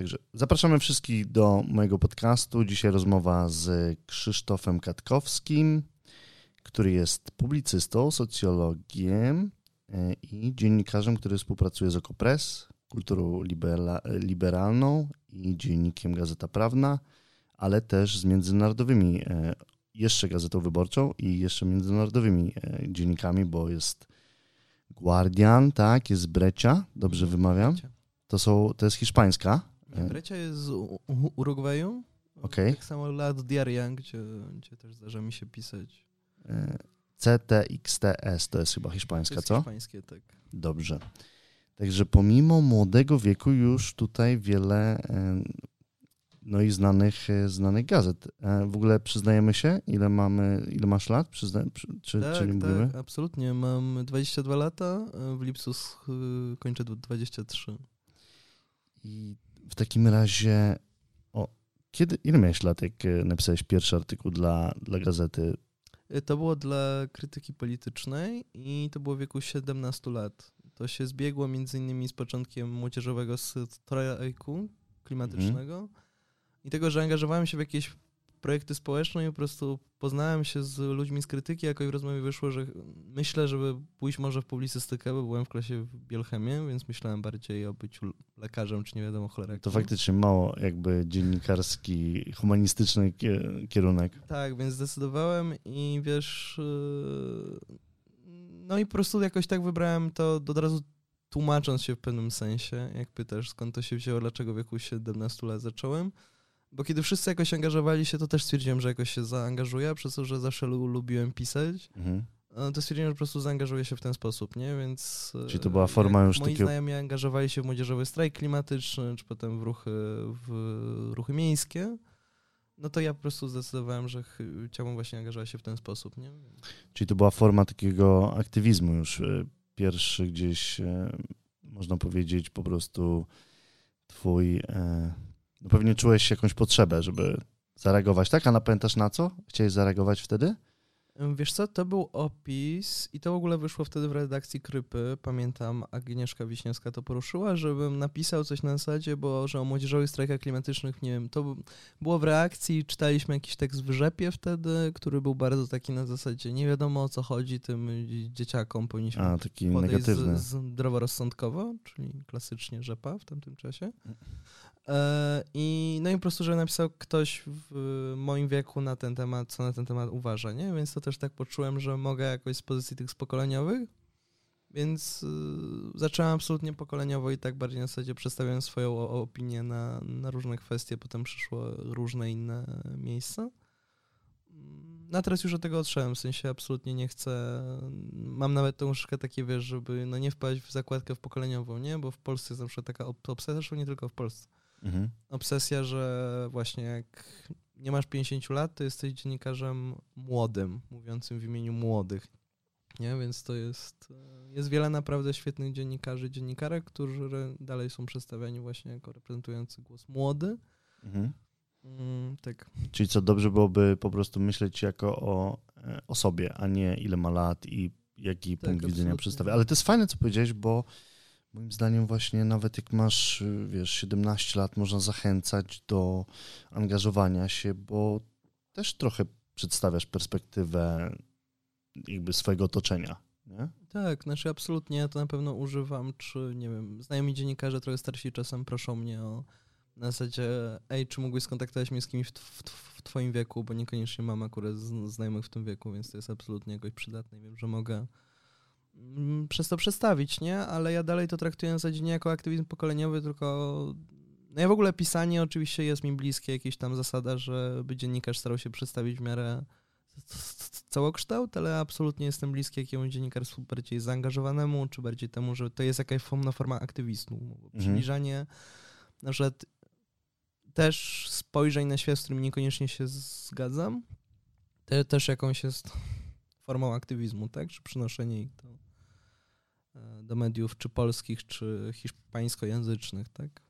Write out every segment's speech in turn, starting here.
Także zapraszamy wszystkich do mojego podcastu. Dzisiaj rozmowa z Krzysztofem Katkowskim, który jest publicystą, socjologiem e, i dziennikarzem, który współpracuje z Okopres, kulturą liberalną i dziennikiem Gazeta Prawna, ale też z międzynarodowymi, e, jeszcze Gazetą Wyborczą i jeszcze międzynarodowymi e, dziennikami, bo jest Guardian, tak, jest Brecia, dobrze wymawiam? To, są, to jest hiszpańska. Brecia jest z Urugwaju. Okay. Tak samo Lat Diarian, gdzie, gdzie też zdarza mi się pisać. CTXTS to jest chyba hiszpańska, to jest co? hiszpańskie, tak. Dobrze. Także pomimo młodego wieku już tutaj wiele e, no i znanych, e, znanych gazet. E, w ogóle przyznajemy się, ile mamy, ile masz lat? Przyzna, czy, tak, czy nie mówimy? Tak, absolutnie. Mam 22 lata, w lipcu kończę 23. I w takim razie, o, kiedy, ile miałeś lat, jak napisałeś pierwszy artykuł dla, dla gazety? To było dla krytyki politycznej i to było w wieku 17 lat. To się zbiegło między innymi z początkiem młodzieżowego strajku klimatycznego mm. i tego, że angażowałem się w jakieś projekty społeczne i po prostu poznałem się z ludźmi z krytyki, jakoś w rozmowie wyszło, że myślę, żeby pójść może w publicystykę, bo byłem w klasie w Bielchemie, więc myślałem bardziej o byciu lekarzem, czy nie wiadomo cholera. To faktycznie mało jakby dziennikarski, humanistyczny kierunek. Tak, więc zdecydowałem i wiesz, yy, no i po prostu jakoś tak wybrałem to od razu tłumacząc się w pewnym sensie, jak pytasz skąd to się wzięło, dlaczego w wieku 17 lat zacząłem, bo kiedy wszyscy jakoś angażowali się, to też stwierdziłem, że jakoś się zaangażuję, przez to, że zawsze lubiłem pisać. Mhm. To stwierdziłem, że po prostu zaangażuję się w ten sposób, nie? Więc. Czyli to była forma już moi takiego. Moi znajomi angażowali się w młodzieżowy strajk klimatyczny, czy potem w ruchy, w ruchy miejskie. No to ja po prostu zdecydowałem, że chciałbym właśnie angażować się w ten sposób, nie? Czyli to była forma takiego aktywizmu już e, pierwszy gdzieś, e, można powiedzieć, po prostu twój e, no pewnie czułeś jakąś potrzebę, żeby zareagować, tak? A napętasz na co? Chciałeś zareagować wtedy? Wiesz co, to był opis i to w ogóle wyszło wtedy w redakcji Krypy. Pamiętam, Agnieszka Wiśniewska to poruszyła, żebym napisał coś na zasadzie, bo że o młodzieżowych strajkach klimatycznych, nie wiem, to było w reakcji, czytaliśmy jakiś tekst w Rzepie wtedy, który był bardzo taki na zasadzie, nie wiadomo o co chodzi tym dzieciakom, powinniśmy A, taki negatywny. Z, zdroworozsądkowo, czyli klasycznie Rzepa w tamtym czasie. E, I no i po prostu, że napisał ktoś w moim wieku na ten temat, co na ten temat uważa, nie? Więc to też tak poczułem, że mogę jakoś z pozycji tych pokoleniowych, więc y, zacząłem absolutnie pokoleniowo i tak bardziej na zasadzie przedstawiałem swoją opinię na, na różne kwestie, potem przyszło różne inne miejsca. No teraz już od tego odszedłem, w sensie absolutnie nie chcę, mam nawet tą troszkę takie, wiesz, żeby no nie wpaść w zakładkę w pokoleniową, nie? Bo w Polsce jest zawsze taka obsesja, zresztą nie tylko w Polsce Mhm. Obsesja, że właśnie jak nie masz 50 lat, to jesteś dziennikarzem młodym, mówiącym w imieniu młodych. Nie? Więc to jest, jest wiele naprawdę świetnych dziennikarzy, dziennikarek, którzy dalej są przedstawiani właśnie jako reprezentujący głos młody. Mhm. Mm, tak. Czyli co, dobrze byłoby po prostu myśleć jako o, e, o sobie, a nie ile ma lat i jaki tak, punkt widzenia przedstawia. Ale to jest fajne, co powiedziałeś, bo Moim zdaniem właśnie nawet jak masz, wiesz, 17 lat, można zachęcać do angażowania się, bo też trochę przedstawiasz perspektywę jakby swojego otoczenia, nie? Tak, znaczy absolutnie ja to na pewno używam, czy nie wiem, znajomi dziennikarze trochę starsi czasem proszą mnie o na zasadzie, ej, czy mógłbyś skontaktować mnie z kimś w, w, twoim wieku, bo niekoniecznie mam akurat znajomych w tym wieku, więc to jest absolutnie jakoś przydatne i wiem, że mogę przez to przestawić, nie? Ale ja dalej to traktuję w zasadzie nie jako aktywizm pokoleniowy, tylko no ja w ogóle pisanie oczywiście jest mi bliskie, jakieś tam zasada, żeby dziennikarz starał się przedstawić w miarę całokształt, ale absolutnie jestem bliski jakiemuś dziennikarstwu bardziej zaangażowanemu, czy bardziej temu, że to jest jakaś forma, forma aktywizmu. Mhm. Przybliżanie na przykład też spojrzeń na świat, z którym niekoniecznie się zgadzam, te, też jakąś jest formą aktywizmu, tak? Czy przynoszenie ich do, do mediów, czy polskich, czy hiszpańskojęzycznych, tak?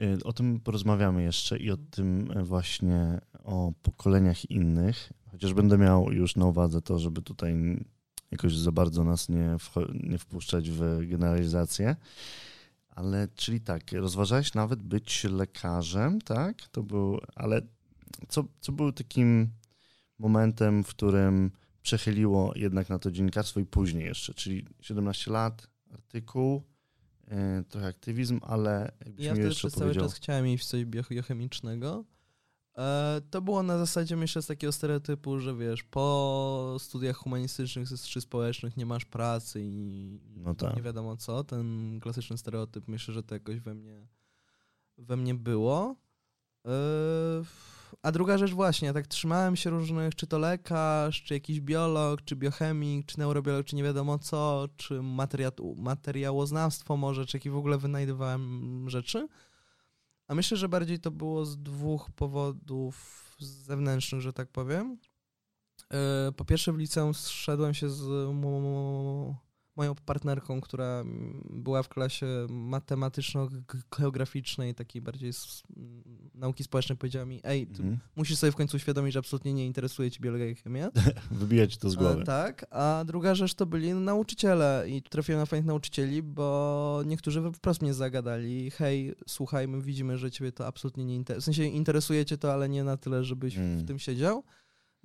E, o tym porozmawiamy jeszcze i o tym e, właśnie o pokoleniach innych, chociaż będę miał już na uwadze to, żeby tutaj jakoś za bardzo nas nie, nie wpuszczać w generalizację. Ale, czyli tak, rozważałeś nawet być lekarzem, tak? To był, ale co, co był takim momentem, w którym przechyliło jednak na to dziennikarstwo i później jeszcze, czyli 17 lat, artykuł, yy, trochę aktywizm, ale Ja wtedy jeszcze przez cały czas chciałem iść w coś biochemicznego. E, To było na zasadzie, myślę, z takiego stereotypu, że wiesz, po studiach humanistycznych czy społecznych nie masz pracy i No tak. nie wiadomo co. Ten klasyczny stereotyp, myślę, że to jakoś we mnie, we mnie było. E, A druga rzecz właśnie, tak trzymałem się różnych, czy to lekarz, czy jakiś biolog, czy biochemik, czy neurobiolog, czy nie wiadomo co, czy materia, materiałoznawstwo może, czy jakie w ogóle wynajdowałem rzeczy. A myślę, że bardziej to było z dwóch powodów zewnętrznych, że tak powiem. E, Po pierwsze w liceum zszedłem się z moją partnerką, która była w klasie matematyczno-geograficznej, takiej bardziej z nauki społecznej, powiedziała mi, ej, ty Mhm. musisz sobie w końcu uświadomić, że absolutnie nie interesuje ci biologia i chemia. Wybijać to z głowy. E, tak, a druga rzecz to byli nauczyciele i trafiłem na fajnych nauczycieli, bo niektórzy wprost mnie zagadali, hej, słuchaj, my widzimy, że ciebie to absolutnie nie interesuje, w sensie interesuje cię to, ale nie na tyle, żebyś Mm. w tym siedział.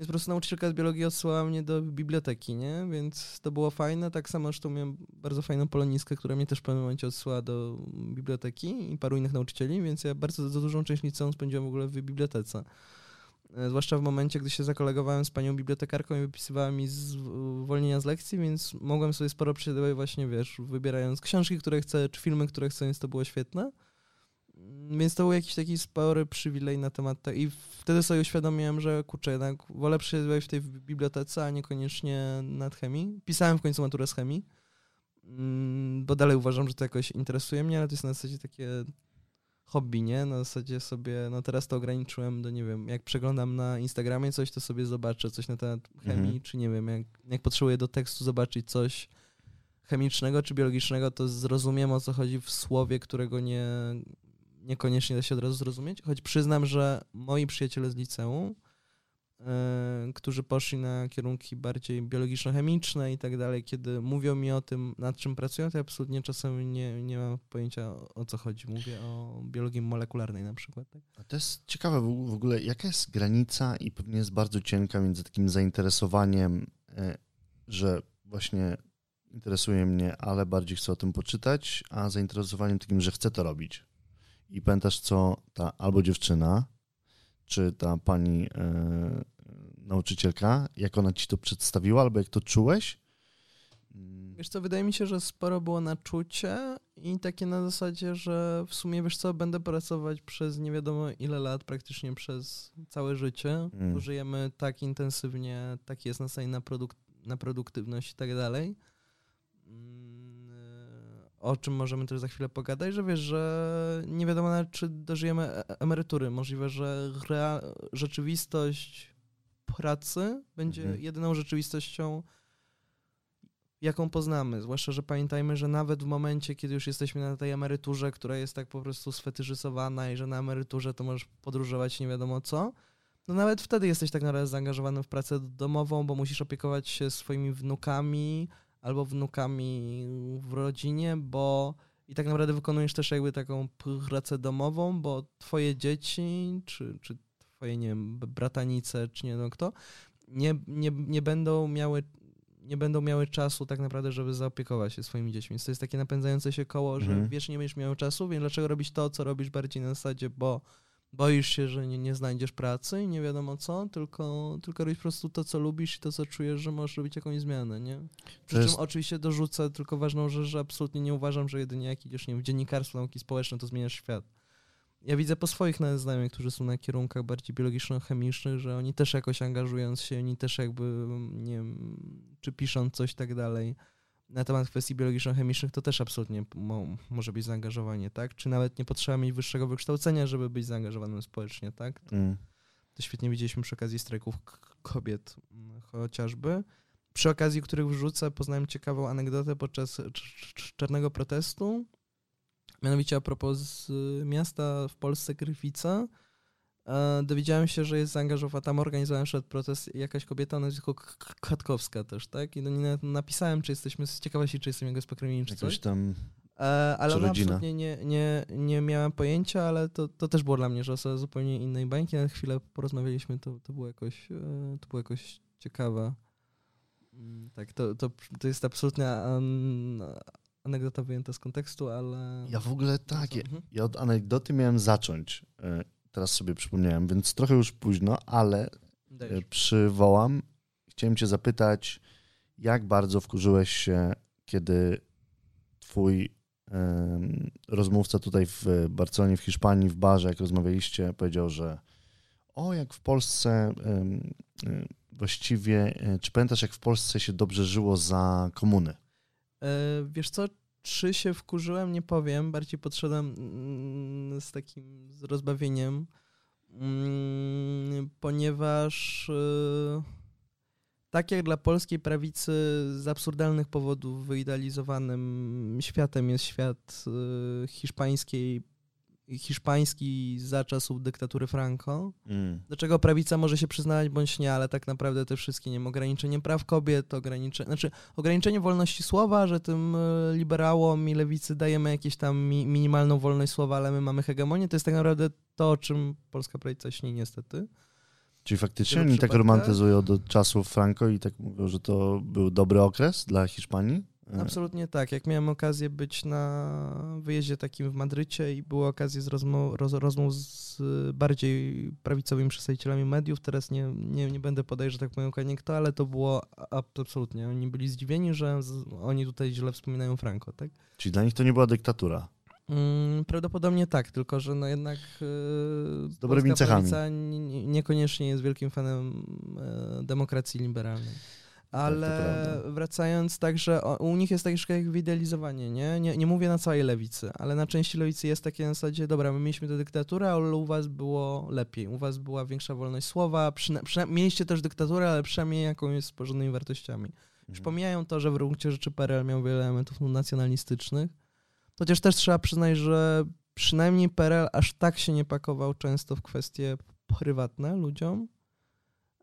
Więc po prostu nauczycielka z biologii odsyłała mnie do biblioteki, nie? Więc to było fajne. Tak samo zresztą miałem bardzo fajną polonistkę, która mnie też w pewnym momencie odsyłała do biblioteki i paru innych nauczycieli, więc ja bardzo dużą część liceum spędziłem w ogóle w bibliotece. E, Zwłaszcza w momencie, gdy się zakolegowałem z panią bibliotekarką i wypisywała mi zwolnienia z lekcji, więc mogłem sobie sporo przesiadywać właśnie, wiesz, wybierając książki, które chcę, czy filmy, które chcę, więc to było świetne. Więc to był jakiś taki spory przywilej na temat tego. I wtedy sobie uświadomiłem, że kurczę, jednak wolę przesiadywać w tej bibliotece, a niekoniecznie nad chemii. Pisałem w końcu maturę z chemii, mm, bo dalej uważam, że to jakoś interesuje mnie, ale to jest na zasadzie takie hobby, nie? Na zasadzie sobie, no teraz to ograniczyłem do, nie wiem, jak przeglądam na Instagramie coś, to sobie zobaczę coś na temat chemii, Mhm. czy nie wiem, jak, jak potrzebuję do tekstu zobaczyć coś chemicznego czy biologicznego, to zrozumiem o co chodzi w słowie, którego nie, niekoniecznie da się od razu zrozumieć. Choć przyznam, że moi przyjaciele z liceum, e, którzy poszli na kierunki bardziej biologiczno-chemiczne i tak dalej, kiedy mówią mi o tym, nad czym pracują, to ja absolutnie czasem nie, nie mam pojęcia o, co chodzi. Mówię o biologii molekularnej na przykład. Tak? A to jest ciekawe w w ogóle, jaka jest granica i pewnie jest bardzo cienka między takim zainteresowaniem, e, że właśnie interesuje mnie, ale bardziej chcę o tym poczytać, a zainteresowaniem takim, że chcę to robić. I pamiętasz, co ta albo dziewczyna, czy ta pani e, nauczycielka, jak ona ci to przedstawiła, albo jak to czułeś? Mm, Wiesz co, wydaje mi się, że sporo było na czucie i takie na zasadzie, że w sumie, wiesz co, będę pracować przez nie wiadomo ile lat, praktycznie przez całe życie. Mm. Żyjemy tak intensywnie, taki jest nastawienie na, produk na produktywność i tak dalej. O czym możemy też za chwilę pogadać, że wiesz, że nie wiadomo nawet, czy dożyjemy e- emerytury. Możliwe, że rea- rzeczywistość pracy będzie Mhm. jedyną rzeczywistością, jaką poznamy. Zwłaszcza, że pamiętajmy, że nawet w momencie, kiedy już jesteśmy na tej emeryturze, która jest tak po prostu sfetyszyzowana i że na emeryturze to możesz podróżować nie wiadomo co, no nawet wtedy jesteś tak naprawdę zaangażowany w pracę domową, bo musisz opiekować się swoimi wnukami wnukami w rodzinie, bo i tak naprawdę wykonujesz też jakby taką pracę domową, bo twoje dzieci, czy, czy twoje, nie wiem, bratanice, czy nie wiem kto, nie, nie, nie będą miały nie będą miały czasu tak naprawdę, żeby zaopiekować się swoimi dziećmi. Więc to jest takie napędzające się koło, że Mhm. wiesz, nie będziesz miał czasu, więc dlaczego robić to, co robisz bardziej na zasadzie, bo boisz się, że nie, nie znajdziesz pracy i nie wiadomo co, tylko, tylko robić po prostu to, co lubisz i to, co czujesz, że możesz robić jakąś zmianę, nie? Przy jest- czym oczywiście dorzucę tylko ważną rzecz, że absolutnie nie uważam, że jedynie jak idziesz nie wiem, w dziennikarstwo, nauki społeczne, to zmieniasz świat. Ja widzę po swoich nawet znajomych, którzy są na kierunkach bardziej biologiczno-chemicznych, że oni też jakoś angażując się, oni też jakby, nie wiem, czy pisząc coś tak dalej na temat kwestii biologiczno-chemicznych, to też absolutnie mo, może być zaangażowanie, tak? Czy nawet nie potrzeba mieć wyższego wykształcenia, żeby być zaangażowanym społecznie, tak? Mm. To świetnie widzieliśmy przy okazji strajków kobiet mm, chociażby. Przy okazji których wrzucę, poznałem ciekawą anegdotę podczas cz- cz- czarnego protestu. Mianowicie a propos miasta w Polsce Gryfica. E, dowiedziałem się, że jest zaangażowana, tam organizowałem przed protest jakaś kobieta o nazwisku Katkowska też, tak? I do niej napisałem, czy jesteśmy z ciekawości, czy jestem jego spokrewnieniem, czy coś. Tam E, ale ona absolutnie nie, nie, nie miałem pojęcia, ale to, to też było dla mnie, że osoba zupełnie innej bańki. Na chwilę porozmawialiśmy, to, to było jakoś, e, to było jakoś ciekawe. Mm, Tak, to, to, to jest absolutnie an, anegdota wyjęta z kontekstu, ale... Ja w ogóle tak, ja, Mhm. ja od anegdoty miałem zacząć. Teraz sobie przypomniałem, więc trochę już późno, ale Dajesz. e, przywołam. Chciałem cię zapytać, jak bardzo wkurzyłeś się, kiedy twój em, rozmówca tutaj w Barcelonie, w Hiszpanii, w barze, jak rozmawialiście, powiedział, że o, jak w Polsce e, właściwie, e, czy pamiętasz, jak w Polsce się dobrze żyło za komuny? Wiesz co, czy się wkurzyłem, nie powiem. Bardziej podszedłem mm, z takim z rozbawieniem, mm, ponieważ e, tak jak dla polskiej prawicy z absurdalnych powodów wyidealizowanym światem jest świat e, hiszpańskiej, hiszpański za czasów dyktatury Franco, Mm. do czego prawica może się przyznawać bądź nie, ale tak naprawdę te wszystkie, nie wiem, ograniczenie praw kobiet, ograniczenie, znaczy ograniczenie wolności słowa, że tym e, liberałom i lewicy dajemy jakieś tam mi, minimalną wolność słowa, ale my mamy hegemonię, to jest tak naprawdę to, o czym polska prawica śni niestety. Czyli faktycznie oni tak romantyzują do czasów Franco i tak mówią, że to był dobry okres dla Hiszpanii? E, Absolutnie tak. Jak miałem okazję być na wyjeździe takim w Madrycie i było okazję z rozmów, roz, rozmów z bardziej prawicowymi przedstawicielami mediów, teraz nie, nie, nie będę podać, że tak powiem, dokładnie kto, ale to było absolutnie. Oni byli zdziwieni, że z, oni tutaj źle wspominają Franco, tak? Czyli dla nich to nie była dyktatura. Mm, prawdopodobnie tak, tylko że no jednak yy, Z dobrymi cechami. niekoniecznie jest wielkim fanem e, demokracji liberalnej. Ale Tak, wracając, także u nich jest tak troszkę jak wyidealizowanie, nie? nie? Nie mówię na całej lewicy, ale na części lewicy jest takie na zasadzie, dobra, my mieliśmy tę dyktaturę, ale u was było lepiej, u was była większa wolność słowa, przyna- przyna- mieliście też dyktaturę, ale przynajmniej jakąś z porządnymi wartościami. Już Mhm. pomijają to, że w gruncie rzeczy PRL miał wiele elementów nacjonalistycznych. Chociaż też trzeba przyznać, że przynajmniej PRL aż tak się nie pakował często w kwestie prywatne ludziom.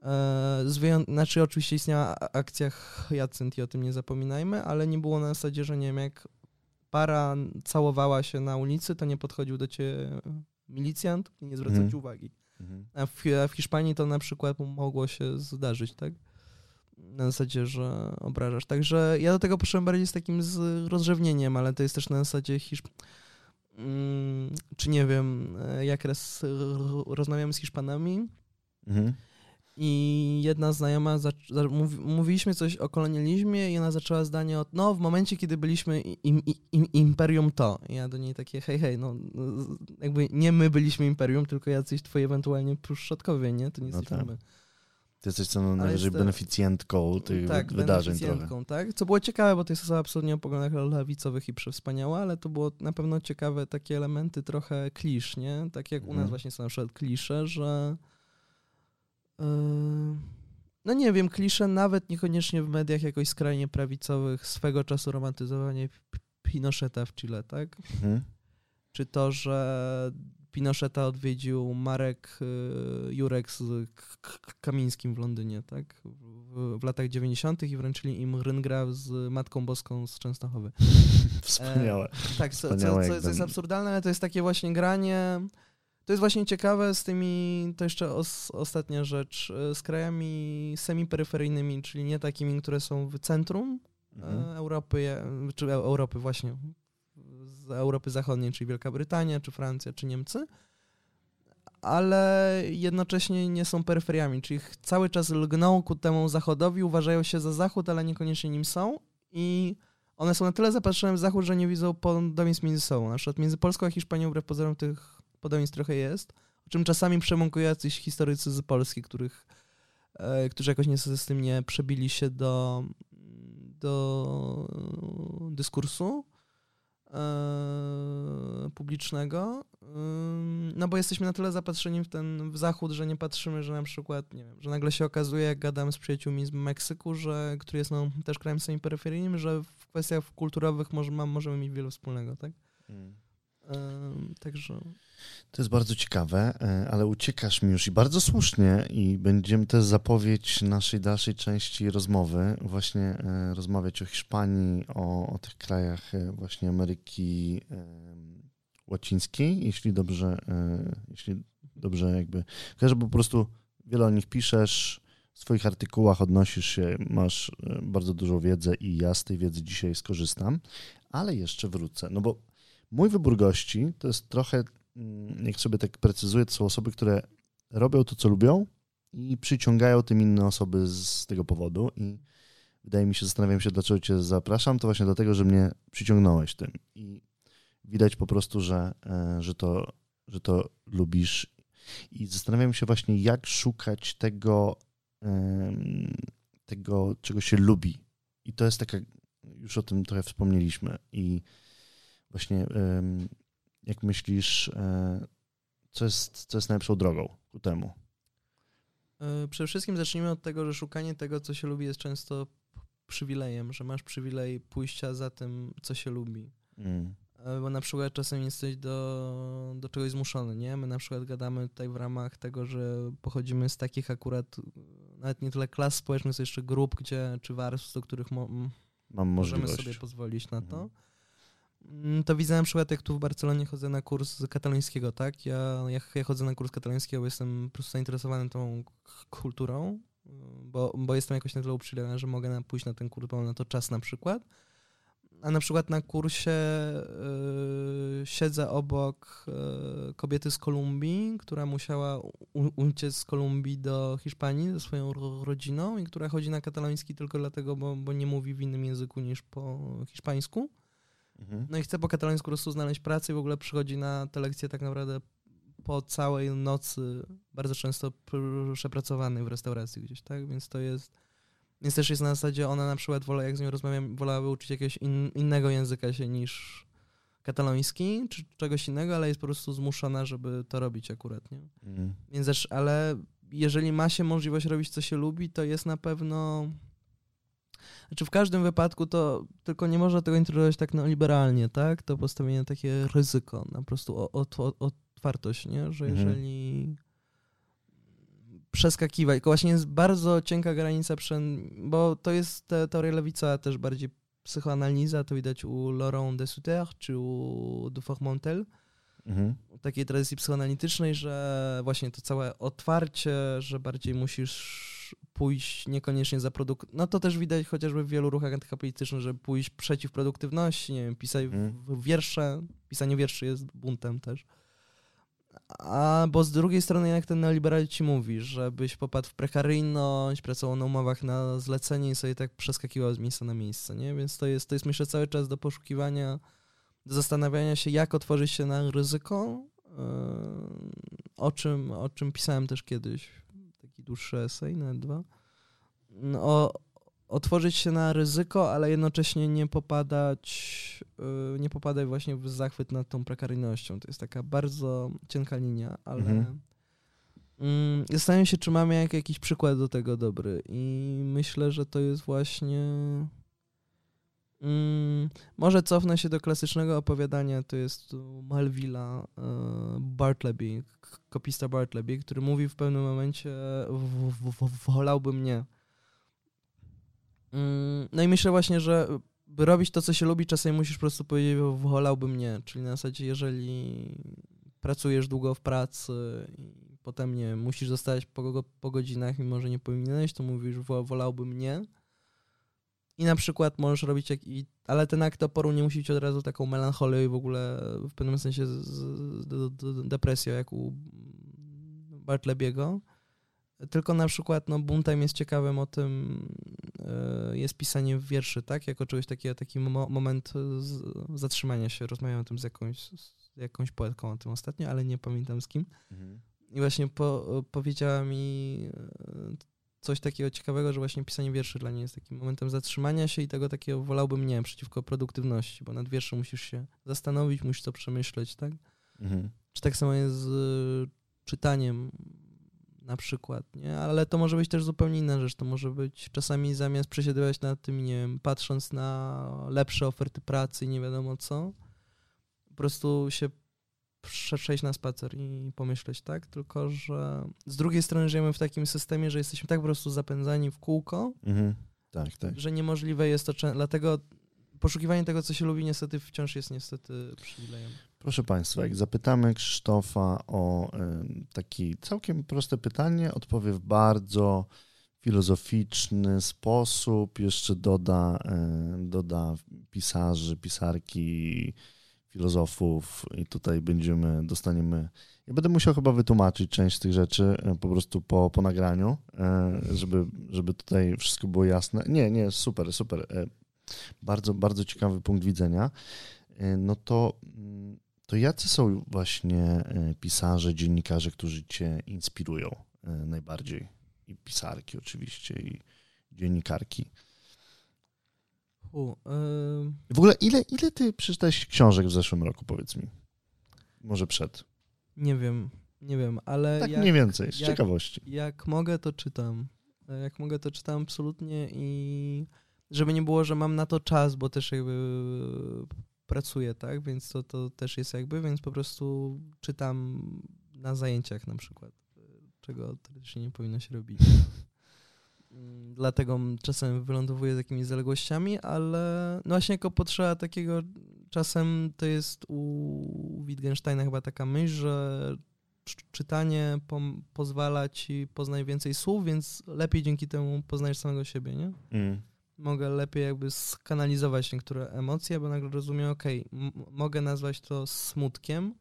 E, Z wyją- znaczy oczywiście istniała akcja Hyacynt i o tym nie zapominajmy, ale nie było na zasadzie, że nie wiem, jak para całowała się na ulicy, to nie podchodził do ciebie milicjant i nie zwracał Mhm. ci uwagi. Mhm. A w, a w Hiszpanii to na przykład mogło się zdarzyć, tak? Na zasadzie, że obrażasz. Także ja do tego poszedłem bardziej z takim z rozrzewnieniem, ale to jest też na zasadzie Hiszp... Mm, czy nie wiem, e, jak raz rozmawiamy z Hiszpanami Mhm. I jedna znajoma, za, mówiliśmy coś o kolonializmie i ona zaczęła zdanie od, no w momencie, kiedy byliśmy im, im, im, imperium to. I ja do niej takie, hej, hej, no no, jakby nie my byliśmy imperium, tylko jacyś twoi ewentualnie przodkowie, nie? To nie No jesteśmy tak. my. Ty jesteś co najwyżej jest beneficjentką tych tak, wy- wydarzeń trochę. beneficjentką, tak? Co było ciekawe, bo to jest osoba absolutnie o poglądach lewicowych i przewspaniała, ale to było na pewno ciekawe takie elementy trochę klisz, nie? Tak jak u nas Mhm. właśnie są na przykład klisze, że no nie wiem, klisze nawet niekoniecznie w mediach jakoś skrajnie prawicowych swego czasu romantyzowanie Pinocheta w Chile, tak? Mhm. Czy to, że Pinocheta odwiedził Marek y, Jurek z Kamińskim w Londynie, tak? W, w latach 90. i wręczyli im Ryngra z Matką Boską z Częstochowy. Wspaniałe. Tak, co, co, co, co jest absurdalne, ale to jest takie właśnie granie. To jest właśnie ciekawe z tymi, to jeszcze os, ostatnia rzecz, y, z krajami semiperyferyjnymi, czyli nie takimi, które są w centrum Mhm. e, Europy, je- czy Eu- Europy właśnie, z Europy Zachodniej, czyli Wielka Brytania, czy Francja, czy Niemcy, ale jednocześnie nie są peryferiami, czyli cały czas lgną ku temu zachodowi, uważają się za zachód, ale niekoniecznie nim są i one są na tyle zapatrzone w zachód, że nie widzą podobieństw między sobą. Na przykład między Polską a Hiszpanią wbrew pozorom tych podobieństw trochę jest, o czym czasami przemąkują jacyś historycy z Polski, których, e, którzy jakoś niestety z tym nie przebili się do, do dyskursu e, publicznego, Ym, no bo jesteśmy na tyle zapatrzeni w ten w zachód, że nie patrzymy, że na przykład, nie wiem, że nagle się okazuje, jak gadam z przyjaciółmi z Meksyku, że, który jest no, też krajem semiperyferyjnym, że w kwestiach kulturowych może, mam, możemy mieć wiele wspólnego, tak? Mhm. Także. To jest bardzo ciekawe, e, ale uciekasz mi już i bardzo słusznie i będziemy też zapowiedź naszej dalszej części rozmowy, właśnie e, rozmawiać o Hiszpanii, o, o tych krajach e, właśnie Ameryki Łacińskiej, jeśli dobrze, jeśli dobrze jakby, że po prostu wiele o nich piszesz, w swoich artykułach odnosisz się, masz bardzo dużą wiedzę i ja z tej wiedzy dzisiaj skorzystam, ale jeszcze wrócę, no bo mój wybór gości to jest trochę jak sobie tak precyzuję, to są osoby, które robią to, co lubią i przyciągają tym inne osoby z tego powodu i wydaje mi się, zastanawiam się, dlaczego cię zapraszam, to właśnie dlatego, że mnie przyciągnąłeś tym. I widać po prostu, że, e, że, to, że to lubisz. I zastanawiam się właśnie, jak szukać tego, tego, czego się lubi. I to jest taka, już o tym trochę wspomnieliśmy. I właśnie jak myślisz, e, co jest, co jest najlepszą drogą ku temu? E, przede wszystkim zacznijmy od tego, że szukanie tego, co się lubi, jest często przywilejem, że masz przywilej pójścia za tym, co się lubi. Mm. E, bo na przykład czasem jesteś do, do czegoś zmuszony, nie? My na przykład gadamy tutaj w ramach tego, że pochodzimy z takich akurat, nawet nie tyle klas społecznych, co jeszcze grup, gdzie, czy warstw, do których mo Mam możemy sobie pozwolić na to. Mm, to widzę na przykład, jak tu w Barcelonie chodzę na kurs katalońskiego, tak? Ja, ja, ja chodzę na kurs katalońskiego, bo jestem po prostu zainteresowany tą kulturą, bo, bo jestem jakoś na tyle uprzejmy, że mogę na, pójść na ten kurs, mam na to czas na przykład. A na przykład na kursie yy, siedzę obok yy, kobiety z Kolumbii, która musiała uciec z Kolumbii do Hiszpanii ze swoją rodziną i która chodzi na kataloński tylko dlatego, bo, bo nie mówi w innym języku niż po hiszpańsku. Mhm. No i chce po katalońsku po prostu znaleźć pracę i w ogóle przychodzi na te lekcje tak naprawdę po całej nocy, bardzo często przepracowany w restauracji gdzieś, tak? Więc to jest... Więc też jest na zasadzie, ona na przykład, wola, jak z nią rozmawiam, wolałaby uczyć jakiegoś in, innego języka się niż kataloński, czy czegoś innego, ale jest po prostu zmuszona, żeby to robić akurat, nie? Mhm. Więc też, ale jeżeli ma się możliwość robić, co się lubi, to jest na pewno znaczy w każdym wypadku to tylko nie można tego interpretować tak neoliberalnie, tak? To postawienie takie ryzyko, na po prostu otwartość, nie? Że mhm. jeżeli przeskakiwać, tylko właśnie jest bardzo cienka granica, bo to jest te, teoria lewica też bardziej psychoanaliza, to widać u Laurent de Sutter czy u Dufour Montel, mhm. takiej tradycji psychoanalitycznej, że właśnie to całe otwarcie, że bardziej musisz pójść niekoniecznie za produkt. No to też widać chociażby w wielu ruchach antykapitalistycznych, że pójść przeciw produktywności, nie wiem, pisać mm. wiersze, pisanie wierszy jest buntem też. A bo z drugiej strony, jak ten neoliberal ci mówi, żebyś popadł w prekaryjność, pracował na umowach na zlecenie i sobie tak przeskakiwał z miejsca na miejsce, nie? Więc to jest, to jest myślę cały czas do poszukiwania, do zastanawiania się, jak otworzyć się na ryzyko, yy, o czym, o czym pisałem też kiedyś dłuższy esej, nawet dwa, no, otworzyć się na ryzyko, ale jednocześnie nie popadać, yy, nie popadać właśnie w zachwyt nad tą prekaryjnością. To jest taka bardzo cienka linia, ale mhm. Mm, zastanawiam się, czy mamy jak, jakiś przykład do tego dobry i myślę, że to jest właśnie... Mm, może cofnę się do klasycznego opowiadania, to jest Malvilla y, Bartleby, kopista Bartleby, który mówi w pewnym momencie wolałby mnie. Mm, no i myślę właśnie, że by robić to, co się lubi, czasem musisz po prostu powiedzieć, wolałby mnie, czyli na zasadzie, jeżeli pracujesz długo w pracy i potem, nie musisz zostać po, po godzinach, mimo że nie powinieneś, to mówisz, wolałby mnie. I na przykład możesz robić, jak, i, ale ten akt oporu nie musi być od razu taką melancholią i w ogóle w pewnym sensie z, z, z, depresją, jak u Bartlebiego. Tylko na przykład no, Buntime jest ciekawym o tym, yy, jest pisanie w wierszy, tak? Jako czegoś takiego, taki mo moment z, zatrzymania się. Rozmawiałem o tym z jakąś, z jakąś poetką o tym ostatnio, ale nie pamiętam z kim. Mhm. I właśnie po, powiedziała mi coś takiego ciekawego, że właśnie pisanie wierszy dla niej jest takim momentem zatrzymania się i tego takiego wolałbym nie przeciwko produktywności, bo nad wierszem musisz się zastanowić, musisz to przemyśleć, tak? Mhm. Czy tak samo jest z czytaniem na przykład, nie? Ale to może być też zupełnie inna rzecz. To może być czasami zamiast przesiadywać nad tym, nie wiem, patrząc na lepsze oferty pracy i nie wiadomo co, prostu się przejść na spacer i pomyśleć, tak? Tylko, że z drugiej strony żyjemy w takim systemie, że jesteśmy tak po prostu zapędzani w kółko, Mhm. Tak, tak. że niemożliwe jest to, dlatego poszukiwanie tego, co się lubi, niestety wciąż jest niestety przywilejem. Proszę Państwa, jak zapytamy Krzysztofa o em, taki całkiem proste pytanie, odpowie w bardzo filozoficzny sposób, jeszcze doda, doda pisarzy, pisarki, filozofów i tutaj będziemy, dostaniemy... Ja będę musiał chyba wytłumaczyć część z tych rzeczy e, po prostu po, po nagraniu, e, żeby, żeby tutaj wszystko było jasne. Nie, nie, super, super. E, Bardzo, bardzo ciekawy punkt widzenia. No to, mm, to jacy są właśnie pisarze, dziennikarze, którzy cię inspirują najbardziej? I pisarki oczywiście, i dziennikarki. U, W ogóle ile, ile ty przeczytałeś książek w zeszłym roku, powiedz mi? Może przed. nie wiem, nie wiem, ale Tak jak, mniej więcej, z jak- ciekawości. jak mogę, to czytam. Jak mogę, to czytam absolutnie i żeby nie było, że mam na to czas, bo też jakby pracuję, tak? Więc to, to też jest jakby, więc po prostu czytam na zajęciach na przykład, czego teoretycznie nie powinno się robić. Mm, Dlatego czasem wylądowuję z jakimiś zaległościami, ale no właśnie jako potrzeba takiego czasem to jest u Wittgensteina chyba taka myśl, że czytanie pozwala ci poznać więcej słów, więc lepiej dzięki temu poznajesz samego siebie, nie? Mm. Mogę lepiej jakby skanalizować niektóre emocje, bo nagle rozumiem, okej, m- mogę nazwać to smutkiem,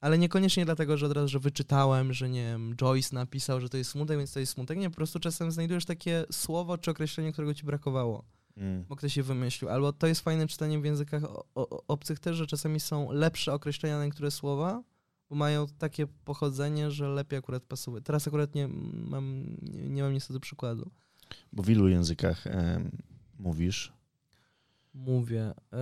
ale niekoniecznie dlatego, że od razu, że wyczytałem, że nie wiem, Joyce napisał, że to jest smutek, więc to jest smutek. Nie, po prostu czasem znajdujesz takie słowo czy określenie, którego ci brakowało Mm. bo ktoś je wymyślił. Albo to jest fajne czytanie w językach o, o, obcych też, że czasami są lepsze określenia na niektóre słowa, bo mają takie pochodzenie, że lepiej akurat pasuje. Teraz akurat nie mam, nie, mam niestety przykładu. Bo w ilu językach em, mówisz? Mówię. Yy,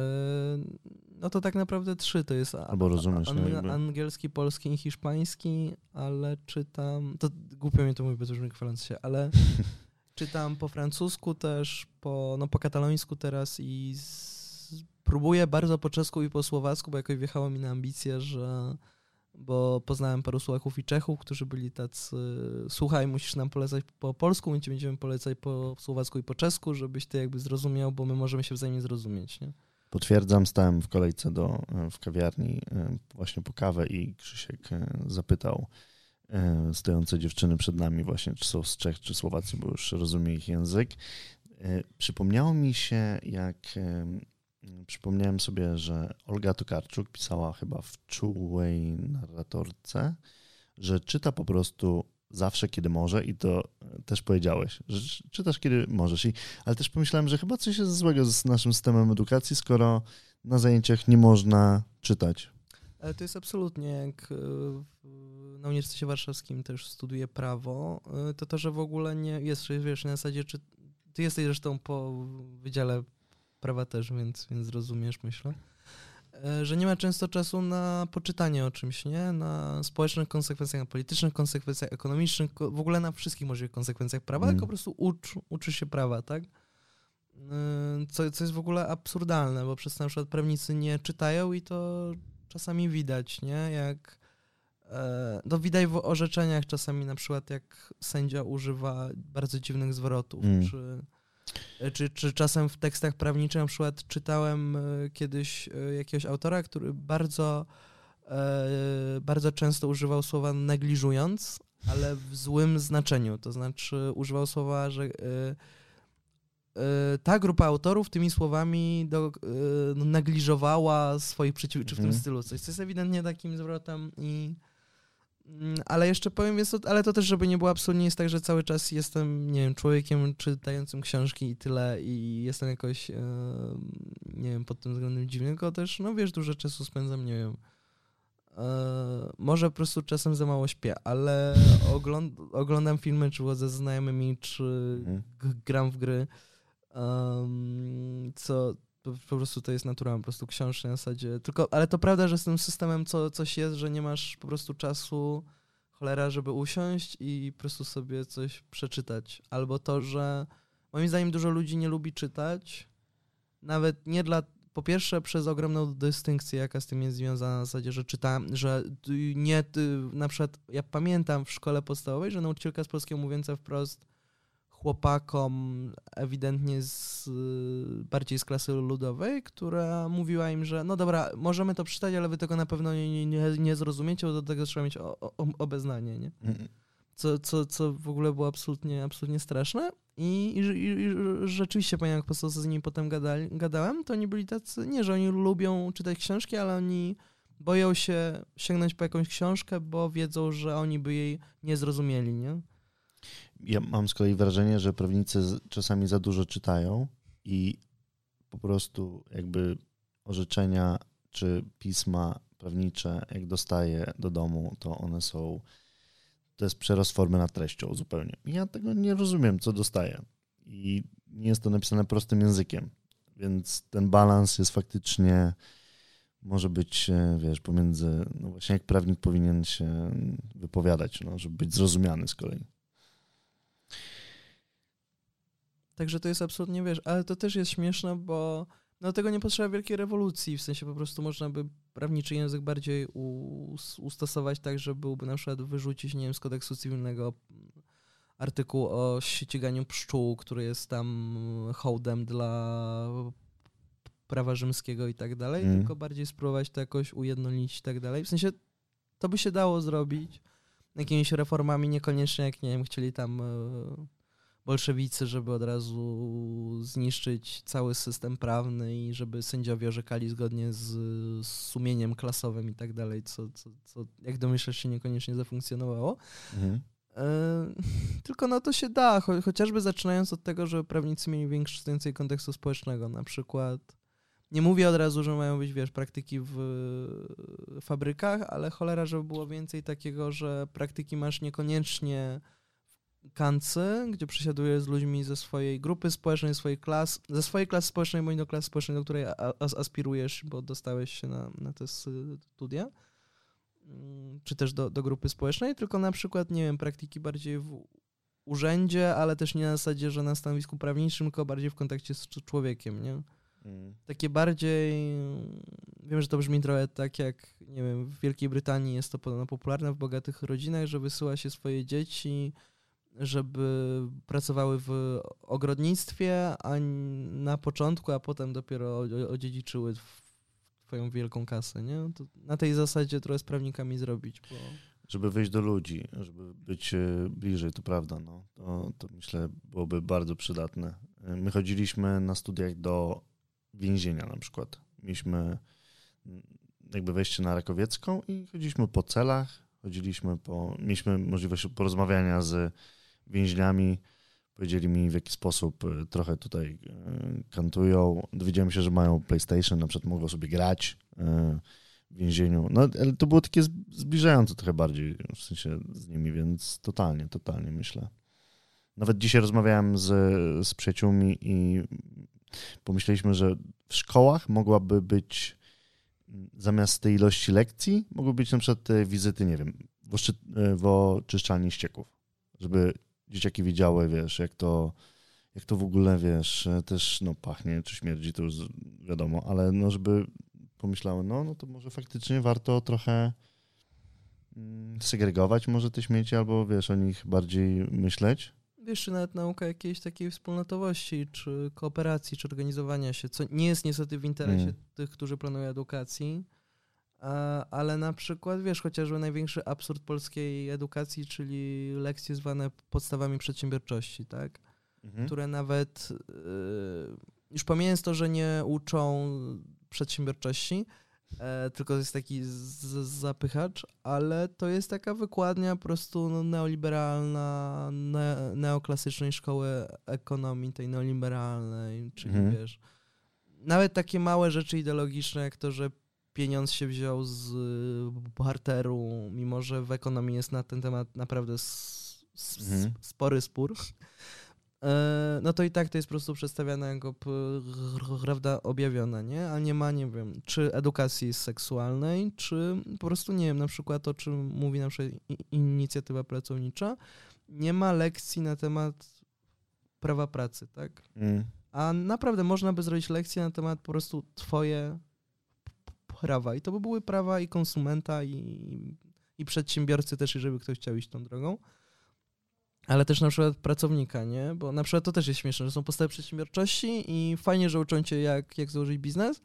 no to tak naprawdę trzy to jest. Albo rozumiesz, no an-. Angielski, polski i hiszpański, ale czytam. To głupio mi to mówić, bo to już chwaląc się, ale czytam po francusku też, po, no po katalońsku teraz i z, próbuję bardzo po czesku i po słowacku, bo jakoś wjechało mi na ambicje, że bo poznałem paru Słowaków i Czechów, którzy byli tacy, słuchaj, musisz nam polecać po polsku, my ci będziemy polecać po słowacku i po czesku, żebyś ty jakby zrozumiał, bo my możemy się wzajemnie zrozumieć, nie? Potwierdzam, stałem w kolejce do, e, w kawiarni e, właśnie po kawę i Krzysiek e, zapytał stojące dziewczyny przed nami właśnie, czy są z Czech, czy Słowacji, bo już rozumie ich język. Przypomniało mi się, jak przypomniałem sobie, że Olga Tokarczuk pisała chyba w czułej narratorce, że czyta po prostu zawsze, kiedy może i to e, też powiedziałeś, że czytasz, kiedy możesz. I, ale też pomyślałem, że chyba coś jest złego z naszym systemem edukacji, skoro na zajęciach nie można czytać. Ale to jest absolutnie, jak w- na Uniwersytecie Warszawskim też studiuję prawo, y, to to, że w ogóle nie jest, wiesz, na zasadzie, czy ty jesteś zresztą po wydziale prawa też, więc, więc rozumiesz, myślę, że nie ma często czasu na poczytanie o czymś, nie? Na społecznych konsekwencjach, na politycznych konsekwencjach, ekonomicznych, ko- w ogóle na wszystkich możliwych konsekwencjach prawa, Mm. tylko po prostu ucz, uczysz się prawa, tak? Y, Co, co jest w ogóle absurdalne, bo przez to na przykład prawnicy nie czytają i to czasami widać, nie? Jak e, no widać w orzeczeniach czasami na przykład jak sędzia używa bardzo dziwnych zwrotów, Mm. czy, e, czy, czy czasem w tekstach prawniczych na przykład czytałem e, kiedyś e, jakiegoś autora, który bardzo e, bardzo często używał słowa negliżując, ale w złym znaczeniu, to znaczy używał słowa, że e, e, ta grupa autorów tymi słowami do, e, no, negliżowała swoich przeciwników, czy w tym Mhm. stylu coś, co jest ewidentnie takim zwrotem i ale jeszcze powiem, jest to, ale to też, żeby nie było absolutnie jest tak, że cały czas jestem, nie wiem, człowiekiem czytającym książki i tyle i jestem jakoś, e, nie wiem, pod tym względem dziwny, tylko też, no wiesz, dużo czasu spędzam, nie wiem, e, może po prostu czasem za mało śpię, ale ogląd oglądam filmy, czy ze znajomymi, czy Mhm. gram w gry, um, co po, po prostu to jest naturalne, po prostu książki na zasadzie, tylko, ale to prawda, że z tym systemem co, coś jest, że nie masz po prostu czasu, cholera, żeby usiąść i po prostu sobie coś przeczytać, albo to, że moim zdaniem dużo ludzi nie lubi czytać, nawet nie dla po pierwsze przez ogromną dystynkcję, jaka z tym jest związana, w zasadzie, że czytam, że nie, na przykład ja pamiętam w szkole podstawowej, że nauczycielka z polskiego mówiąca wprost chłopakom ewidentnie z, bardziej z klasy ludowej, która mówiła im, że no dobra, możemy to przeczytać, ale wy tego na pewno nie, nie, nie zrozumiecie, bo do tego trzeba mieć o, o, obeznanie, nie? Mhm. Co, co, co w ogóle było absolutnie, absolutnie straszne. I, i, i rzeczywiście, pamiętam, jak po prostu z nimi potem gadali, gadałem, to oni byli tacy, nie, że oni lubią czytać książki, ale oni boją się sięgnąć po jakąś książkę, bo wiedzą, że oni by jej nie zrozumieli, nie? Ja mam z kolei wrażenie, że prawnicy czasami za dużo czytają i po prostu jakby orzeczenia czy pisma prawnicze, jak dostaję do domu, to one są to jest przerost formy nad treścią zupełnie. Ja tego nie rozumiem, co dostaję. I nie jest to napisane prostym językiem, więc ten balans jest faktycznie, może być, e, wiesz, pomiędzy, no właśnie jak prawnik powinien się wypowiadać, no, żeby być zrozumiany z kolei. Także to jest absolutnie, wiesz, ale to też jest śmieszne, bo no tego nie potrzeba wielkiej rewolucji, w sensie po prostu można by prawniczy język bardziej ustosować tak, że byłby na przykład wyrzucić, nie wiem, z kodeksu cywilnego artykuł o ściganiu pszczół, który jest tam hołdem dla prawa rzymskiego i tak dalej, mm. tylko bardziej spróbować to jakoś ujednolicić i tak dalej. W sensie to by się dało zrobić jakimiś reformami, niekoniecznie jak, nie wiem, chcieli tam e, bolszewicy, żeby od razu zniszczyć cały system prawny i żeby sędziowie orzekali zgodnie z, z sumieniem klasowym i tak dalej, co, co, co jak domyślasz się niekoniecznie zafunkcjonowało. Mhm. E, tylko no to się da, cho chociażby zaczynając od tego, że prawnicy mieli większy, więcej kontekstu społecznego, na przykład nie mówię od razu, że mają być, wiesz, praktyki w fabrykach, ale cholera, żeby było więcej takiego, że praktyki masz niekoniecznie kancy, gdzie przesiadujesz z ludźmi ze swojej grupy społecznej, swojej klas, ze swojej klasy społecznej bądź do klasy społecznej, do której as aspirujesz, bo dostałeś się na, na te studia, mm, czy też do, do grupy społecznej, tylko na przykład, nie wiem, praktyki bardziej w urzędzie, ale też nie na zasadzie, że na stanowisku prawniczym, tylko bardziej w kontakcie z człowiekiem, nie? Mm. Takie bardziej, wiem, że to brzmi trochę tak jak, nie wiem, w Wielkiej Brytanii jest to podobno popularne w bogatych rodzinach, że wysyła się swoje dzieci żeby pracowały w ogrodnictwie, a na początku, a potem dopiero odziedziczyły twoją wielką kasę, nie? To na tej zasadzie trochę z prawnikami zrobić, bo... Żeby wyjść do ludzi, żeby być e, bliżej, to prawda, no. To, to myślę byłoby bardzo przydatne. E, my chodziliśmy na studiach do więzienia na przykład. Mieliśmy jakby wejście na Rakowiecką i chodziliśmy po celach, chodziliśmy po, mieliśmy możliwość porozmawiania z więźniami. Powiedzieli mi, w jaki sposób e, trochę tutaj e, kantują. Dowiedziałem się, że mają PlayStation, na przykład mogą sobie grać e, w więzieniu. No, ale to było takie zbliżające trochę bardziej, w sensie z nimi, więc totalnie, totalnie myślę. Nawet dzisiaj rozmawiałem z, z przyjaciółmi i pomyśleliśmy, że w szkołach mogłaby być zamiast tej ilości lekcji, mogły być na przykład wizyty, nie wiem, w oczyszczalni ścieków, żeby dzieciaki widziały, wiesz, jak to, jak to w ogóle, wiesz, też no, pachnie czy śmierdzi, to już wiadomo, ale no, żeby pomyślały, no, no to może faktycznie warto trochę mm, segregować może te śmieci, albo wiesz, o nich bardziej myśleć. Wiesz, czy nawet nauka jakiejś takiej wspólnotowości, czy kooperacji, czy organizowania się, co nie jest niestety w interesie mm. tych, którzy planują edukacji, ale na przykład, wiesz, chociażby największy absurd polskiej edukacji, czyli lekcje zwane podstawami przedsiębiorczości, tak? Mhm. Które nawet, y, już pomijając to, że nie uczą przedsiębiorczości, e, tylko jest taki zapychacz, ale to jest taka wykładnia po prostu no, neoliberalna, ne neoklasycznej szkoły ekonomii, tej neoliberalnej, czyli mhm. wiesz, nawet takie małe rzeczy ideologiczne, jak to, że pieniądz się wziął z barteru, mimo że w ekonomii jest na ten temat naprawdę mhm. spory spór. E, no to i tak to jest po prostu przedstawiane jako prawda objawiona, nie? A nie ma, nie wiem, czy edukacji seksualnej, czy po prostu, nie wiem, na przykład o czym mówi na przykład inicjatywa pracownicza, nie ma lekcji na temat prawa pracy, tak? Mm A naprawdę można by zrobić lekcję na temat po prostu twoje prawa. I to by były prawa i konsumenta, i, i przedsiębiorcy też, jeżeli ktoś chciał iść tą drogą. Ale też na przykład pracownika, nie? Bo na przykład to też jest śmieszne, że są podstawy przedsiębiorczości i fajnie, że uczą cię jak, jak założyć biznes,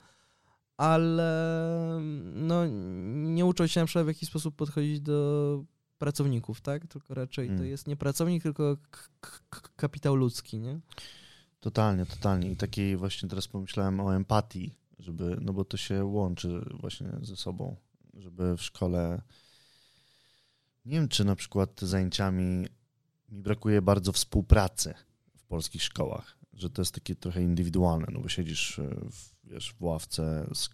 ale no, nie uczą się na przykład w jaki sposób podchodzić do pracowników, tak? Tylko raczej hmm. to jest nie pracownik, tylko kapitał ludzki, nie? Totalnie, totalnie. I takiej właśnie teraz pomyślałem o empatii, żeby, no bo to się łączy właśnie ze sobą, żeby w szkole, nie wiem, czy na przykład zajęciami mi brakuje bardzo współpracy w polskich szkołach, że to jest takie trochę indywidualne, no bo siedzisz w, wiesz, w ławce z,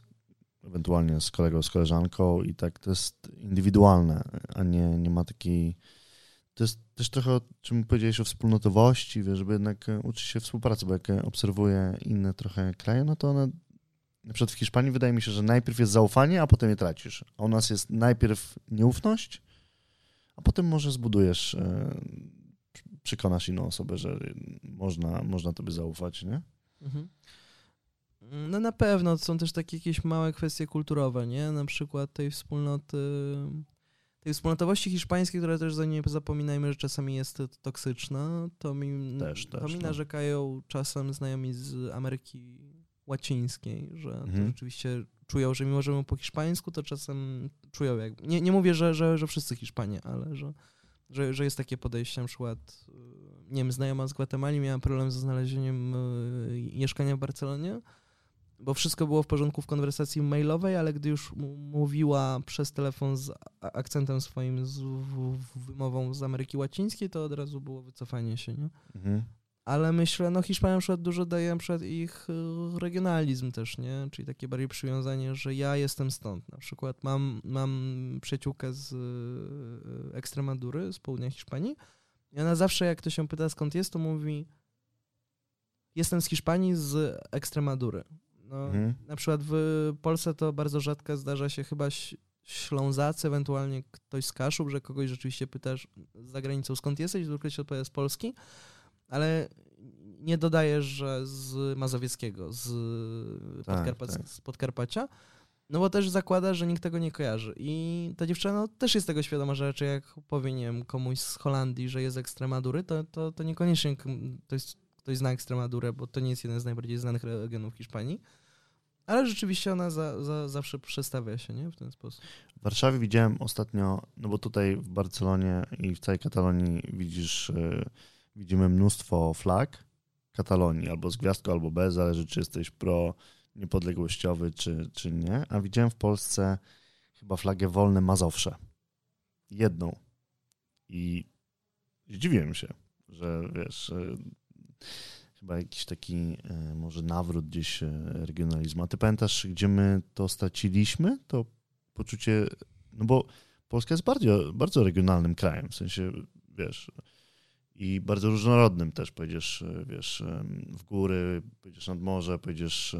ewentualnie z kolegą, z koleżanką i tak to jest indywidualne, a nie, nie ma takiej to jest też trochę o czym powiedziałeś o wspólnotowości, wiesz, żeby jednak e, uczyć się współpracy, bo jak e, obserwuję inne trochę kraje, no to one, na przykład w Hiszpanii wydaje mi się, że najpierw jest zaufanie, a potem je tracisz. A u nas jest najpierw nieufność, a potem może zbudujesz, e, przekonasz inną osobę, że można, można tobie zaufać, nie? Mhm. No na pewno, są też takie jakieś małe kwestie kulturowe, nie? Na przykład tej wspólnoty tej wspólnotowości hiszpańskiej, która też za nie zapominajmy, że czasami jest toksyczna, to mi, też, to też, mi no. narzekają czasem znajomi z Ameryki Łacińskiej, że mhm. to rzeczywiście czują, że mimo, że mówią po hiszpańsku, to czasem czują jak... Nie, nie mówię, że, że, że wszyscy Hiszpanie, ale że, że, że jest takie podejście, na przykład nie wiem, znajoma z Gwatemali miała problem ze znalezieniem e, mieszkania w Barcelonie, bo wszystko było w porządku w konwersacji mailowej, ale gdy już mówiła przez telefon z akcentem swoim, z wymową z Ameryki Łacińskiej, to od razu było wycofanie się, nie? Mhm. Ale myślę, no Hiszpania na przykład dużo daje przykład ich y, regionalizm też, nie? Czyli takie bardziej przywiązanie, że ja jestem stąd. Na przykład mam, mam przyjaciółkę z y, Ekstremadury, z południa Hiszpanii i ona zawsze jak ktoś się pyta skąd jest, to mówi jestem z Hiszpanii, z Ekstremadury. No, mhm. Na przykład w Polsce to bardzo rzadko zdarza się chyba Ślązacy, ewentualnie ktoś z Kaszub, że kogoś rzeczywiście pytasz za granicą skąd jesteś, zwykle się odpowiada z Polski, ale nie dodajesz, że z Mazowieckiego, z, tak, Podkarpac tak. z Podkarpacia, no bo też zakłada, że nikt tego nie kojarzy. I ta dziewczyna no, też jest tego świadoma, że raczej jak powie, nie wiem, komuś z Holandii, że jest Ekstremadury, to, to, to niekoniecznie to jest ktoś zna Ekstremadurę, bo to nie jest jeden z najbardziej znanych regionów Hiszpanii. Ale rzeczywiście ona za, za, zawsze przestawia się nie? w ten sposób. W Warszawie widziałem ostatnio, no bo tutaj w Barcelonie i w całej Katalonii widzisz, yy, widzimy mnóstwo flag Katalonii, albo z gwiazdką, albo bez, zależy czy jesteś pro niepodległościowy, czy, czy nie. A widziałem w Polsce chyba flagę wolne Mazowsze. Jedną. I zdziwiłem się, że wiesz, chyba jakiś taki e, może nawrót gdzieś e, regionalizmu. A ty pamiętasz, gdzie my to straciliśmy? To poczucie, no bo Polska jest bardzo, bardzo regionalnym krajem, w sensie, wiesz, i bardzo różnorodnym też, pojedziesz, e, wiesz, w góry, pojedziesz nad morze, pojedziesz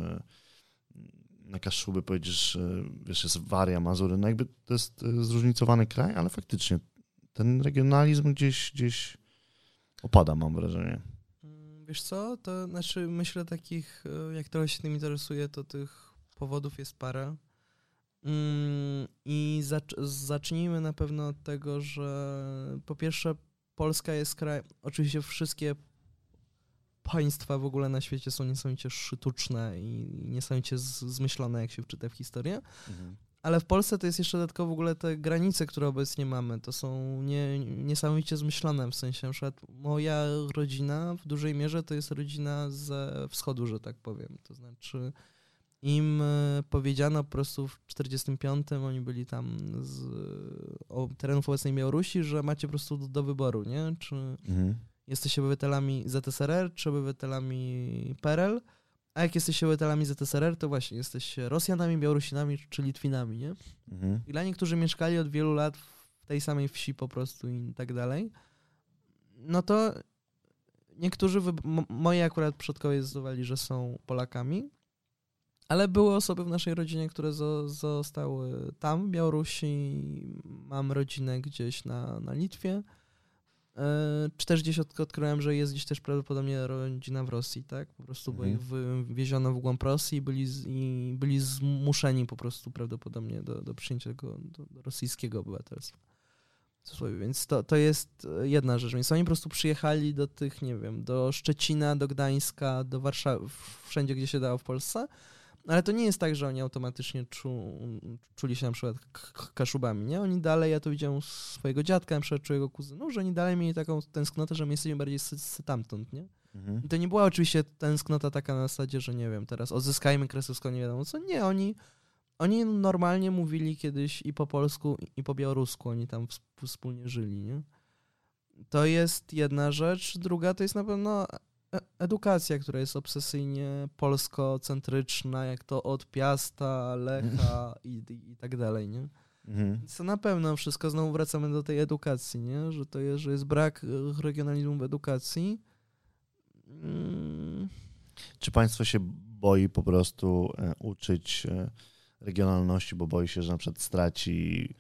na Kaszuby, pojedziesz, wiesz, jest Waria, Mazury, no jakby to jest zróżnicowany kraj, ale faktycznie ten regionalizm gdzieś, gdzieś opada, mam wrażenie. Wiesz co, to znaczy myślę takich, e, jak trochę się tym interesuje, to tych powodów jest parę. Mm, I zacznijmy na pewno od tego, że po pierwsze Polska jest kraj, oczywiście wszystkie państwa w ogóle na świecie są niesamowicie sztuczne i niesamowicie zmyślone, jak się wczyta w historię. Mhm. Ale w Polsce to jest jeszcze dodatkowo w ogóle te granice, które obecnie mamy, to są nie, niesamowicie zmyślone, w sensie na przykład moja rodzina w dużej mierze to jest rodzina ze wschodu, że tak powiem. To znaczy im e, powiedziano po prostu w 45 oni byli tam z o, terenów obecnej Białorusi, że macie po prostu do, do wyboru, nie? Czy mhm. jesteście obywatelami ZSRR, czy obywatelami PRL, a jak jesteście obywatelami ZSRR, to właśnie jesteście Rosjanami, Białorusinami czy Litwinami, nie? Mhm. I dla niektórzy mieszkali od wielu lat w tej samej wsi po prostu i tak dalej. No to niektórzy, moi akurat przodkowie zdecydowali, że są Polakami, ale były osoby w naszej rodzinie, które zostały tam, w Białorusi. Mam rodzinę gdzieś na, na Litwie. czy też gdzieś odkryłem, że jest gdzieś też prawdopodobnie rodzina w Rosji, tak? Po prostu mhm. wywieziono w głąb Rosji i byli, z, i byli zmuszeni po prostu prawdopodobnie do, do przyjęcia tego do, do rosyjskiego obywatelstwa. Więc to, to jest jedna rzecz. Więc oni po prostu przyjechali do tych, nie wiem, do Szczecina, do Gdańska, do Warszawy, wszędzie, gdzie się dało w Polsce. Ale to nie jest tak, że oni automatycznie czu, czuli się na przykład kaszubami, nie? Oni dalej, ja to widziałem u swojego dziadka, na przykład, czy jego kuzynów, że oni dalej mieli taką tęsknotę, że my jesteśmy bardziej stamtąd, nie? Mhm. I to nie była oczywiście tęsknota taka na zasadzie, że nie wiem, teraz odzyskajmy Kresowską, nie wiadomo co. Nie, oni, oni normalnie mówili kiedyś i po polsku, i po białorusku, oni tam wspólnie żyli, nie? To jest jedna rzecz. Druga to jest na pewno edukacja, która jest obsesyjnie polskocentryczna, jak to od Piasta, Lecha i, i, i tak dalej, nie? Mhm. Więc to na pewno wszystko znowu wracamy do tej edukacji, nie? Że to jest, że jest brak e, regionalizmu w edukacji. Mm. Czy państwo się boi po prostu e, uczyć regionalności, bo boi się, że na przykład straci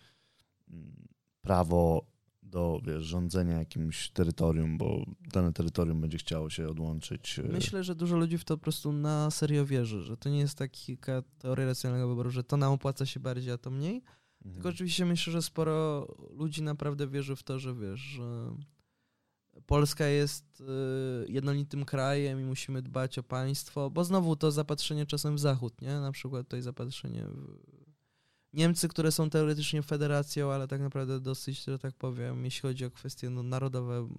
mm, prawo do wiesz, rządzenia jakimś terytorium, bo dane terytorium będzie chciało się odłączyć. E, Myślę, że dużo ludzi w to po prostu na serio wierzy, że to nie jest taka teoria racjonalnego wyboru, że to nam opłaca się bardziej, a to mniej. Mhm. Tylko oczywiście myślę, że sporo ludzi naprawdę wierzy w to, że wiesz, że Polska jest e, jednolitym krajem i musimy dbać o państwo, bo znowu to zapatrzenie czasem w zachód, nie? Na przykład tutaj zapatrzenie w Niemcy, które są teoretycznie federacją, ale tak naprawdę dosyć, że tak powiem, jeśli chodzi o kwestie no, narodowe,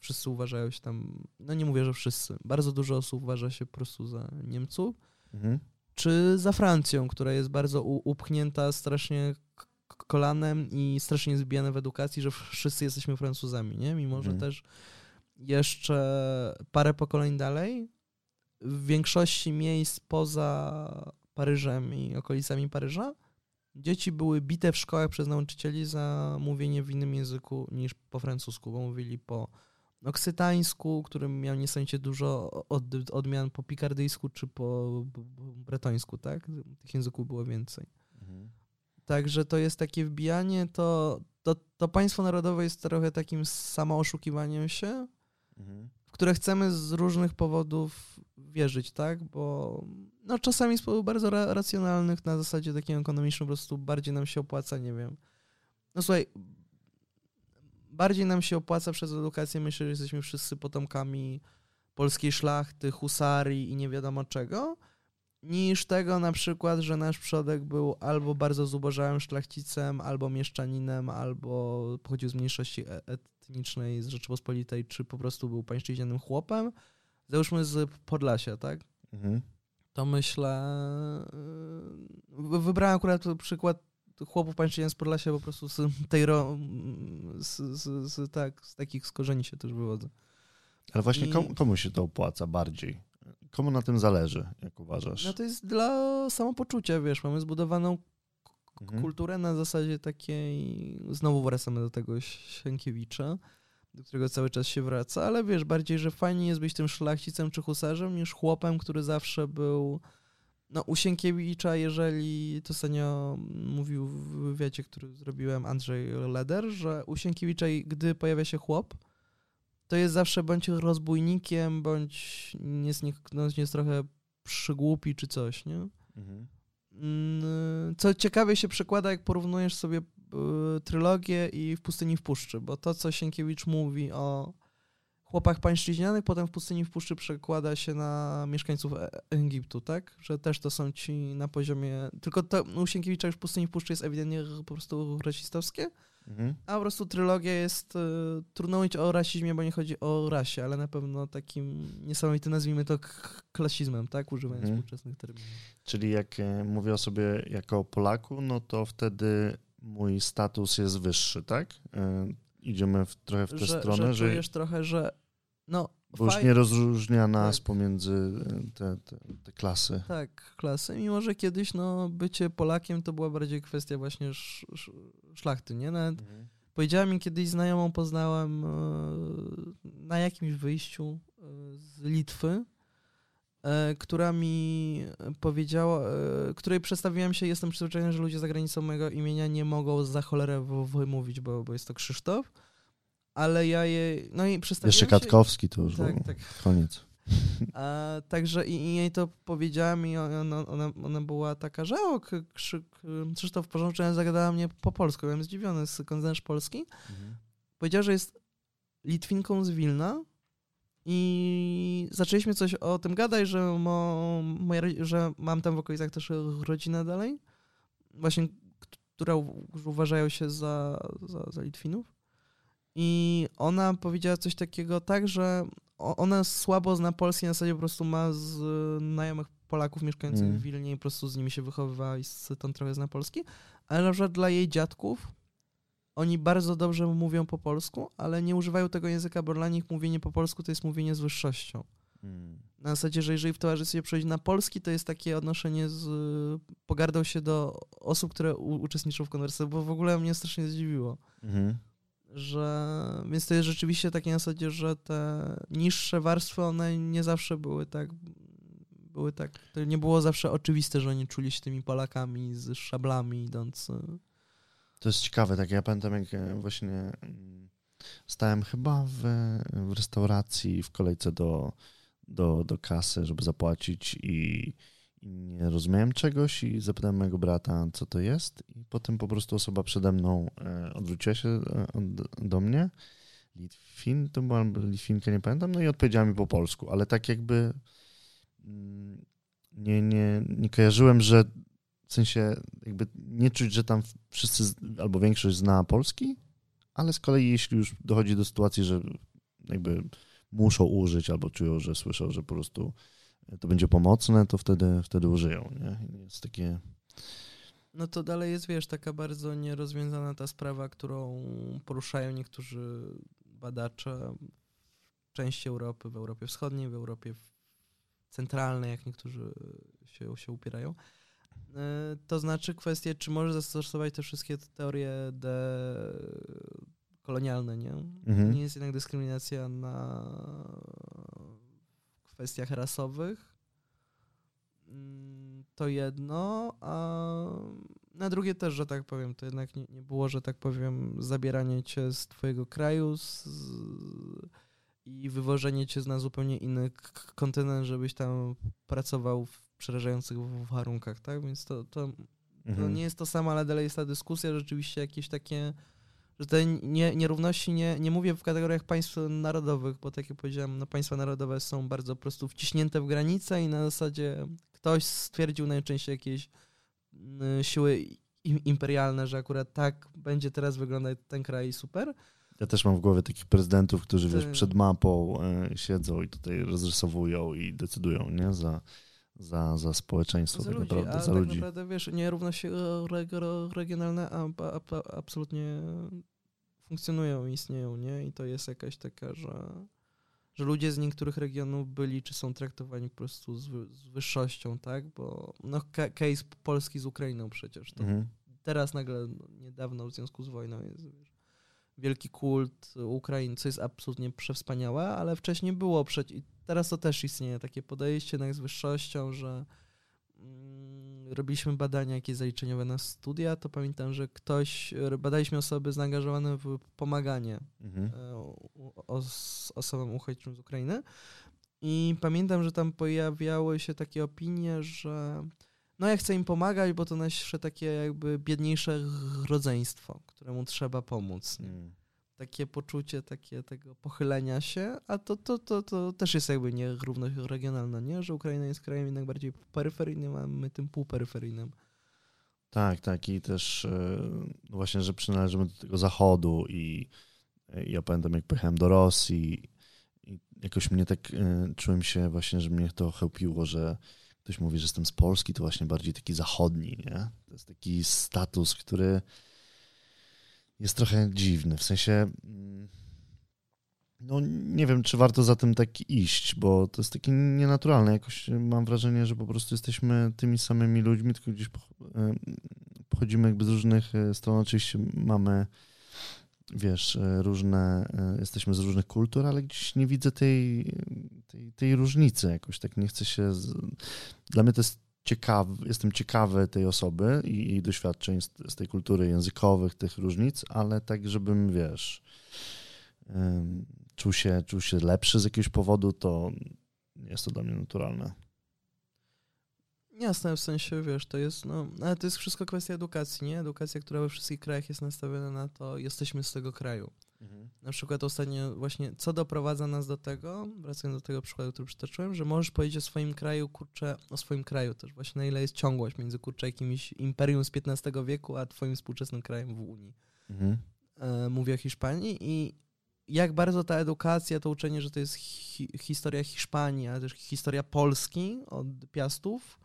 wszyscy uważają się tam, no nie mówię, że wszyscy, bardzo dużo osób uważa się po prostu za Niemców, mhm. czy za Francją, która jest bardzo upchnięta strasznie kolanem i strasznie zbijana w edukacji, że wszyscy jesteśmy Francuzami, nie? Mimo, mhm. że też jeszcze parę pokoleń dalej, w większości miejsc poza Paryżem i okolicami Paryża, Dzieci były bite w szkołach przez nauczycieli za mówienie w innym języku niż po francusku, bo mówili po oksytańsku, którym miał niesamowicie dużo od, odmian po pikardyjsku czy po bretońsku, tak? Tych języków było więcej. Mhm. Także to jest takie wbijanie, to, to, to państwo narodowe jest trochę takim samooszukiwaniem się, mhm. W które chcemy z różnych powodów wierzyć, tak? Bo no, czasami z powodów bardzo ra racjonalnych, na zasadzie takiej ekonomicznej, po prostu bardziej nam się opłaca, nie wiem. No słuchaj, bardziej nam się opłaca przez edukację, myślę, że jesteśmy wszyscy potomkami polskiej szlachty, husarii i nie wiadomo czego, niż tego na przykład, że nasz przodek był albo bardzo zubożałym szlachcicem, albo mieszczaninem, albo pochodził z mniejszości e-, etnicznej z Rzeczypospolitej, czy po prostu był pańszczyźnianym chłopem, załóżmy z Podlasia, tak? Mhm. To myślę... Y, wybrałem akurat przykład chłopów pańszczyzn z Podlasia po prostu z tej ro... z, z, z, tak, z takich skorzeni się też wywodzę. Ale właśnie I... komu, komu się to opłaca bardziej? Komu na tym zależy, jak uważasz? No to jest dla samopoczucia, wiesz, mamy zbudowaną mhm. kulturę na zasadzie takiej, znowu wracamy do tego Sienkiewicza, do którego cały czas się wraca, ale wiesz, bardziej, że fajnie jest być tym szlachcicem czy husarzem niż chłopem, który zawsze był no u Sienkiewicza, jeżeli to ostatnio mówił w wywiadzie, który zrobiłem Andrzej Leder, że u Sienkiewicza, gdy pojawia się chłop, to jest zawsze bądź rozbójnikiem, bądź jest, nie, no, jest trochę przygłupi czy coś, nie? Mhm. Mm, co ciekawie się przekłada, jak porównujesz sobie y, trylogię i w pustyni w puszczy, bo to, co Sienkiewicz mówi o chłopach pańszczyźnianych, potem w pustyni w puszczy przekłada się na mieszkańców e Egiptu, tak? Że też to są ci na poziomie... Tylko to u Sienkiewicza już w pustyni w puszczy jest ewidentnie po prostu rasistowskie, mhm. a po prostu trylogia jest... Y, trudno mówić o rasizmie, bo nie chodzi o rasie, ale na pewno takim niesamowitym, nazwijmy to klasizmem, tak? Używając mhm. współczesnych terminów. Czyli jak e, mówię o sobie jako Polaku, no to wtedy mój status jest wyższy, tak? E, idziemy w, trochę w tę że, stronę, że... czujesz trochę, że no, bo już nie rozróżnia nas tak. pomiędzy e, te, te, te, klasy. Tak, klasy, mimo że kiedyś no, bycie Polakiem to była bardziej kwestia właśnie sz, sz, szlachty, nie? Nawet mhm. Powiedziała mi kiedyś znajomą, poznałem na jakimś wyjściu z Litwy, E, która mi powiedziała, e, której przedstawiłem się, jestem przyzwyczajony, że ludzie za granicą mojego imienia nie mogą za cholerę wymówić, bo, bo jest to Krzysztof. Ale ja je, no i przedstawiłem Jeszcze Katkowski to już tak, było. tak. koniec. A, także i, i jej to powiedziałem i ona, ona, ona była taka, że o, K- Krzy- Krzysztof Porządczy zagadała mnie po polsku. Byłem zdziwiony, skąd znasz polski? Powiedziała, że jest Litwinką z Wilna i zaczęliśmy coś o tym gadać, że, mo, moja, że mam tam w okolicach też rodzinę dalej, właśnie, która uważają się za, za, za Litwinów. I ona powiedziała coś takiego tak, że ona słabo zna polski, na zasadzie po prostu ma znajomych Polaków mieszkających Mm. w Wilnie i po prostu z nimi się wychowywała i stąd trochę zna polski, ale na przykład dla jej dziadków oni bardzo dobrze mówią po polsku, ale nie używają tego języka, bo dla nich mówienie po polsku to jest mówienie z wyższością. Mm. Na zasadzie, że jeżeli w towarzystwie przejść na polski, to jest takie odnoszenie z pogardą się do osób, które u, uczestniczą w konwersacji, bo w ogóle mnie strasznie zdziwiło Mhm. Że więc to jest rzeczywiście takie na zasadzie, że te niższe warstwy, one nie zawsze były tak były tak, to nie było zawsze oczywiste, że oni czuli się tymi Polakami z szablami idąc. e, To jest ciekawe, tak ja pamiętam jak e, właśnie mm, stałem chyba w, w restauracji w kolejce do, do, do kasy, żeby zapłacić i nie rozumiałem czegoś i zapytałem mojego brata, co to jest i potem po prostu osoba przede mną e, odwróciła się e, do mnie. Litwin, to była Litwinka, nie pamiętam, no i odpowiedziała mi po polsku, ale tak jakby mm, nie, nie, nie kojarzyłem, że w sensie jakby nie czuć, że tam wszyscy albo większość zna polski, ale z kolei jeśli już dochodzi do sytuacji, że jakby muszą użyć albo czują, że słyszą, że po prostu to będzie pomocne, to wtedy, wtedy użyją. Nie? Jest takie. No to dalej jest, wiesz, taka bardzo nierozwiązana ta sprawa, którą poruszają niektórzy badacze w części Europy, w Europie Wschodniej, w Europie centralnej, jak niektórzy się, się upierają. E, To znaczy kwestie, czy może zastosować te wszystkie teorie kolonialne, nie? Mhm. Nie jest jednak dyskryminacja na kwestiach rasowych. Mm, To jedno, a na drugie też, że tak powiem, to jednak nie, nie było, że tak powiem, zabieranie cię z twojego kraju z, i wywożenie cię na zupełnie inny kontynent, żebyś tam pracował w przerażających warunkach, tak? Więc to, to, to Mhm. nie jest to samo, ale dalej jest ta dyskusja, rzeczywiście jakieś takie, że te nie, nierówności nie, nie mówię w kategoriach państw narodowych, bo tak jak powiedziałem, no państwa narodowe są bardzo po prostu wciśnięte w granice i na zasadzie ktoś stwierdził najczęściej jakieś siły im- imperialne, że akurat tak będzie teraz wyglądać ten kraj super. Ja też mam w głowie takich prezydentów, którzy wiesz, przed mapą e, siedzą i tutaj rozrysowują i decydują nie? Za, za, za społeczeństwo, za tak ludzi, naprawdę, za tak ludzi. naprawdę, wiesz, nierówności e, regionalne absolutnie funkcjonują, istnieją, nie? I to jest jakaś taka, że, że ludzie z niektórych regionów byli czy są traktowani po prostu z, wy- z wyższością, tak? Bo no ca- case Polski z Ukrainą przecież, to Mhm. teraz nagle, no, niedawno w związku z wojną jest wiesz, wielki kult Ukrainy, co jest absolutnie przewspaniałe, ale wcześniej było przecież i teraz to też istnieje, takie podejście jednak z wyższością, że mm, robiliśmy badania jakieś zaliczeniowe na studia, to pamiętam, że ktoś, badaliśmy osoby zaangażowane w pomaganie Mhm. e, os, osobom uchodźczym z Ukrainy. I pamiętam, że tam pojawiały się takie opinie, że no ja chcę im pomagać, bo to nasze takie jakby biedniejsze rodzeństwo, któremu trzeba pomóc. Mm. Takie poczucie takie tego pochylenia się, a to, to, to, to też jest jakby nierówność regionalna, nie? Że Ukraina jest krajem jednak bardziej peryferyjnym, a my tym półperyferyjnym. Tak, tak i też e, no właśnie, że przynależymy do tego zachodu i e, ja pamiętam jak pojechałem do Rosji i jakoś mnie tak e, czułem się właśnie, że mnie to chełpiło, że ktoś mówi, że jestem z Polski, to właśnie bardziej taki zachodni, nie? To jest taki status, który jest trochę dziwny, w sensie mm, no nie wiem, czy warto za tym tak iść, bo to jest takie nienaturalne. Jakoś mam wrażenie, że po prostu jesteśmy tymi samymi ludźmi, tylko gdzieś e, pochodzimy jakby z różnych e, stron. Oczywiście mamy, wiesz, e, różne, e, jesteśmy z różnych kultur, ale gdzieś nie widzę tej, tej, tej różnicy jakoś. Tak nie chcę się... Z... Dla mnie to jest ciekawy, jestem ciekawy tej osoby i doświadczeń z, z tej kultury językowych, tych różnic, ale tak, żebym, wiesz czuł się, czuł się lepszy z jakiegoś powodu, to jest to dla mnie naturalne. Jasne, w sensie, wiesz, to jest, no, ale to jest wszystko kwestia edukacji, nie? Edukacja, która we wszystkich krajach jest nastawiona na to, jesteśmy z tego kraju. Mhm. Na przykład ostatnio właśnie, co doprowadza nas do tego, wracając do tego przykładu, który przytoczyłem, że możesz powiedzieć o swoim kraju, kurczę, o swoim kraju też, właśnie na ile jest ciągłość między, kurczę, jakimś imperium z XV wieku, a twoim współczesnym krajem w Unii. Mhm. E, mówię o Hiszpanii i jak bardzo ta edukacja, to uczenie, że to jest hi historia Hiszpanii, ale też historia Polski od Piastów,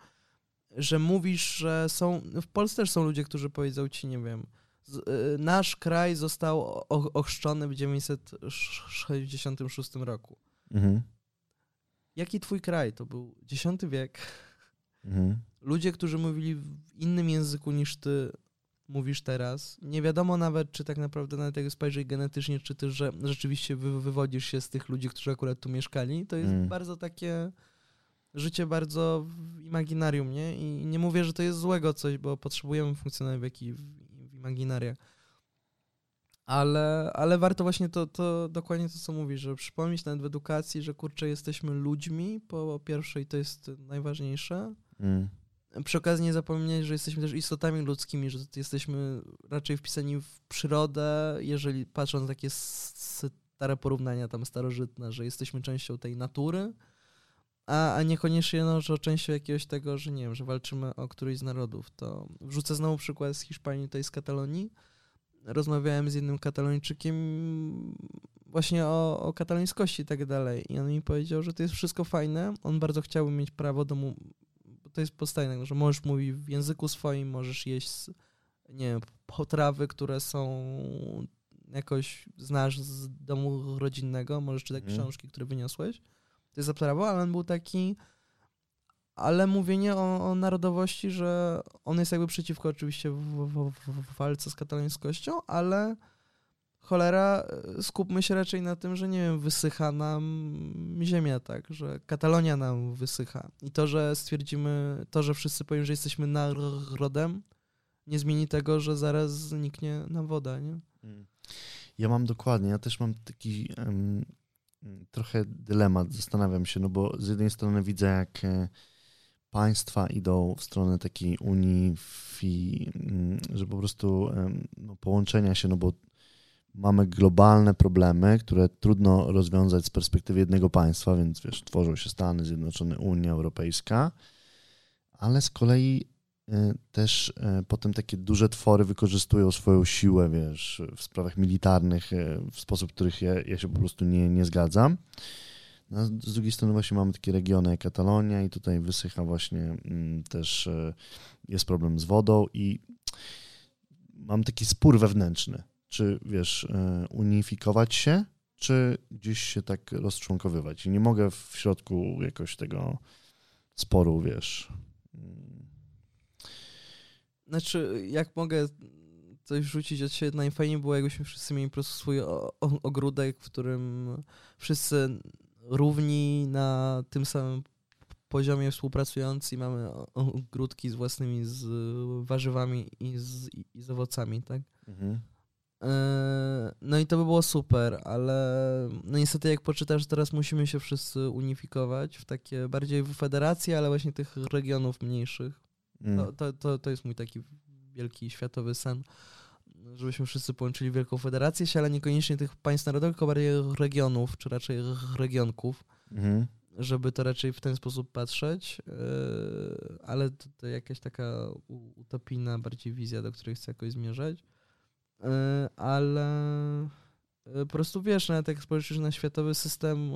że mówisz, że są. W Polsce też są ludzie, którzy powiedzą ci, nie wiem, z, y, nasz kraj został ochrzczony w 966 roku. Mhm. Jaki twój kraj? To był X wiek. Mhm. Ludzie, którzy mówili w innym języku niż ty, mówisz teraz. Nie wiadomo nawet, czy tak naprawdę, nawet jak spojrzeć genetycznie, czy ty że rzeczywiście wy, wywodzisz się z tych ludzi, którzy akurat tu mieszkali. To jest mm. bardzo takie życie bardzo w imaginarium, nie? I nie mówię, że to jest złego coś, bo potrzebujemy funkcjonować w, w imaginariach. Ale, ale warto właśnie to, to dokładnie to, co mówisz, że przypomnieć nawet w edukacji, że kurczę, jesteśmy ludźmi po pierwsze i to jest najważniejsze. Mm. Przy okazji nie zapomnieć, że jesteśmy też istotami ludzkimi, że jesteśmy raczej wpisani w przyrodę, jeżeli patrząc na takie stare porównania tam starożytne, że jesteśmy częścią tej natury, a, a niekoniecznie no, że częścią jakiegoś tego, że nie wiem, że walczymy o któryś z narodów. To wrzucę znowu przykład z Hiszpanii, tutaj z Katalonii. Rozmawiałem z jednym katalończykiem właśnie o, o katalońskości i tak dalej. I on mi powiedział, że to jest wszystko fajne. On bardzo chciałby mieć prawo do... Mu... To jest podstawowe, że możesz mówić w języku swoim, możesz jeść, nie wiem, potrawy, które są jakoś znasz z domu rodzinnego, możesz czytać mm. książki, które wyniosłeś to jest prawo, ale on był taki, ale mówienie o, o, narodowości, że on jest jakby przeciwko oczywiście w, w, w, walce z katalońskością, ale cholera, skupmy się raczej na tym, że nie wiem, wysycha nam ziemia, tak, że Katalonia nam wysycha. I to, że stwierdzimy, to, że wszyscy powiem, że jesteśmy narodem, nie zmieni tego, że zaraz zniknie nam woda, nie? Hmm. Ja mam dokładnie, ja też mam taki um, trochę dylemat, zastanawiam się, no bo z jednej strony widzę, jak e, państwa idą w stronę takiej unii, mm, że po prostu no, połączenia się, no bo mamy globalne problemy, które trudno rozwiązać z perspektywy jednego państwa, więc wiesz, tworzą się Stany Zjednoczone, Unia Europejska, ale z kolei też e, potem takie duże twory wykorzystują swoją siłę, wiesz, w sprawach militarnych e, w sposób, których ja, ja się po prostu nie, nie zgadzam. No, z drugiej strony właśnie mamy takie regiony jak Katalonia i tutaj wysycha właśnie mm, też jest problem z wodą i mam taki spór wewnętrzny, czy wiesz, unifikować się, czy gdzieś się tak rozczłonkowywać. I nie mogę w środku jakoś tego sporu, wiesz, znaczy, jak mogę coś rzucić od siebie, najfajniej było, jakbyśmy wszyscy mieli po prostu swój ogródek, w którym wszyscy równi na tym samym poziomie współpracujący i mamy ogródki z własnymi z warzywami i z, i z owocami, tak? Mhm. E, no i to by było super, ale no niestety jak poczytasz, teraz musimy się wszyscy unifikować w takie bardziej w federacje, ale właśnie tych regionów mniejszych. Mm. To, to, to, jest mój taki wielki światowy sen, żebyśmy wszyscy połączyli Wielką Federację się, ale niekoniecznie tych państw narodowych, tylko bardziej regionów, czy raczej regionków, mm. żeby to raczej w ten sposób patrzeć, yy, ale to, to jakaś taka utopijna bardziej wizja, do której chcę jakoś zmierzać, yy, ale yy, po prostu wiesz, nawet jak spojrzysz na światowy system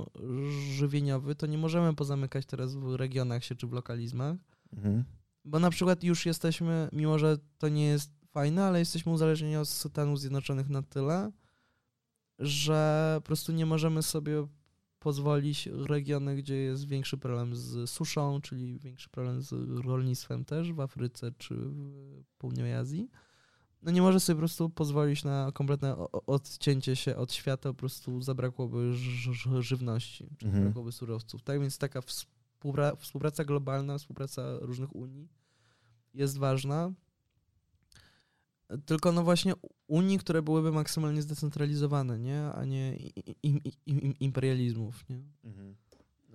żywieniowy, to nie możemy pozamykać teraz w regionach się czy w lokalizmach, mhm. Bo na przykład już jesteśmy, mimo że to nie jest fajne, ale jesteśmy uzależnieni od Stanów Zjednoczonych na tyle, że po prostu nie możemy sobie pozwolić regiony, gdzie jest większy problem z suszą, czyli większy problem z rolnictwem też w Afryce czy w Południowej Azji. No nie może sobie po prostu pozwolić na kompletne odcięcie się od świata, po prostu zabrakłoby żywności, czy mhm. zabrakłoby surowców. Tak więc taka współpraca globalna, współpraca różnych unii jest ważna. tylko no właśnie Unii, które byłyby maksymalnie zdecentralizowane, nie? A nie imperializmów, nie? Mhm.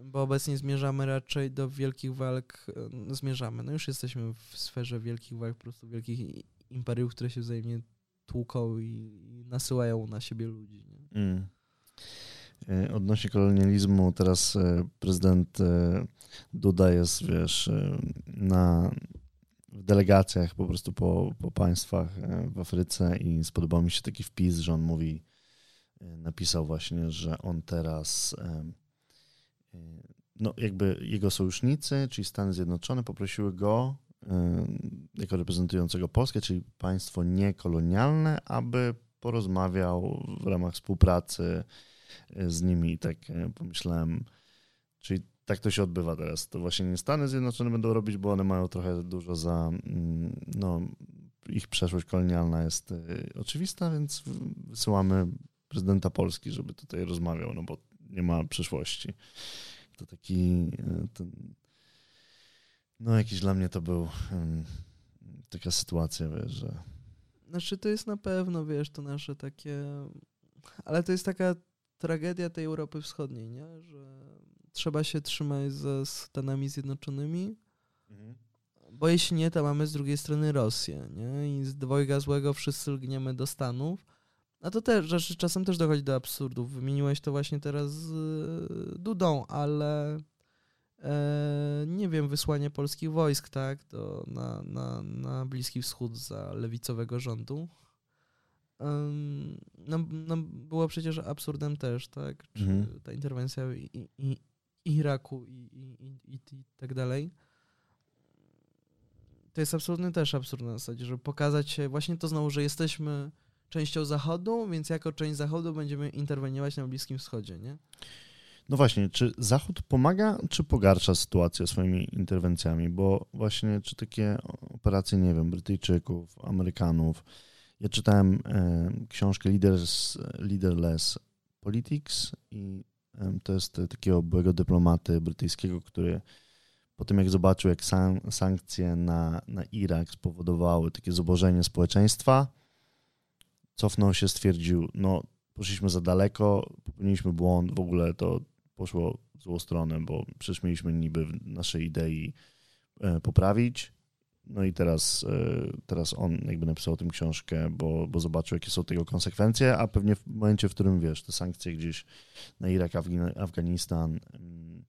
Bo obecnie zmierzamy raczej do wielkich walk, no zmierzamy, no już jesteśmy w sferze wielkich walk, po prostu wielkich imperiów, które się wzajemnie tłuką i, nasyłają na siebie ludzi, nie? Mm. E, odnośnie kolonializmu, teraz e, prezydent e, Duda jest, wiesz, na w delegacjach po prostu po, po państwach w Afryce i spodobał mi się taki wpis, że on mówi, napisał właśnie, że on teraz, no jakby jego sojusznicy, czyli Stany Zjednoczone, poprosiły go jako reprezentującego Polskę, czyli państwo niekolonialne, aby porozmawiał w ramach współpracy z nimi. I tak pomyślałem, czyli tak to się odbywa teraz. To właśnie nie Stany Zjednoczone będą robić, bo one mają trochę dużo za, mm, no, ich przeszłość kolonialna jest e, oczywista, więc wysyłamy prezydenta Polski, żeby tutaj rozmawiał, no bo nie ma przyszłości. To taki, e, ten, no jakiś dla mnie to był taka sytuacja, wiesz, że... Znaczy to jest na pewno, wiesz, to nasze takie... Ale to jest taka tragedia tej Europy Wschodniej, nie? że trzeba się trzymać ze Stanami Zjednoczonymi, mhm. bo jeśli nie, to mamy z drugiej strony Rosję. Nie? I z dwojga złego wszyscy lgniemy do Stanów. A to też, czasem też dochodzi do absurdów. Wymieniłeś to właśnie teraz z e, Dudą, ale e, nie wiem, wysłanie polskich wojsk, tak, do, na, na, na Bliski Wschód za lewicowego rządu no, no, było przecież absurdem też, tak? Czy mhm. ta interwencja i, i Iraku i, i, i, i tak dalej. To jest absolutnie też absurd na zasadzie, żeby pokazać się właśnie to znowu, że jesteśmy częścią Zachodu, więc jako część Zachodu będziemy interweniować na Bliskim Wschodzie, nie? No właśnie, czy Zachód pomaga, czy pogarsza sytuację swoimi interwencjami? Bo właśnie, czy takie operacje, nie wiem, Brytyjczyków, Amerykanów, ja czytałem e, książkę Leaders, Leaderless Politics i to jest takiego byłego dyplomaty brytyjskiego, który po tym jak zobaczył, jak san, sankcje na, na Irak spowodowały takie zubożenie społeczeństwa, cofnął się, stwierdził, no poszliśmy za daleko, popełniliśmy błąd, w ogóle to poszło w złą stronę, bo przecież mieliśmy niby nasze idei e, poprawić, no i teraz, e, teraz on jakby napisał o tym książkę, bo, bo zobaczył, jakie są tego konsekwencje, a pewnie w momencie, w którym wiesz, te sankcje gdzieś na Irak, Afganistan, mm,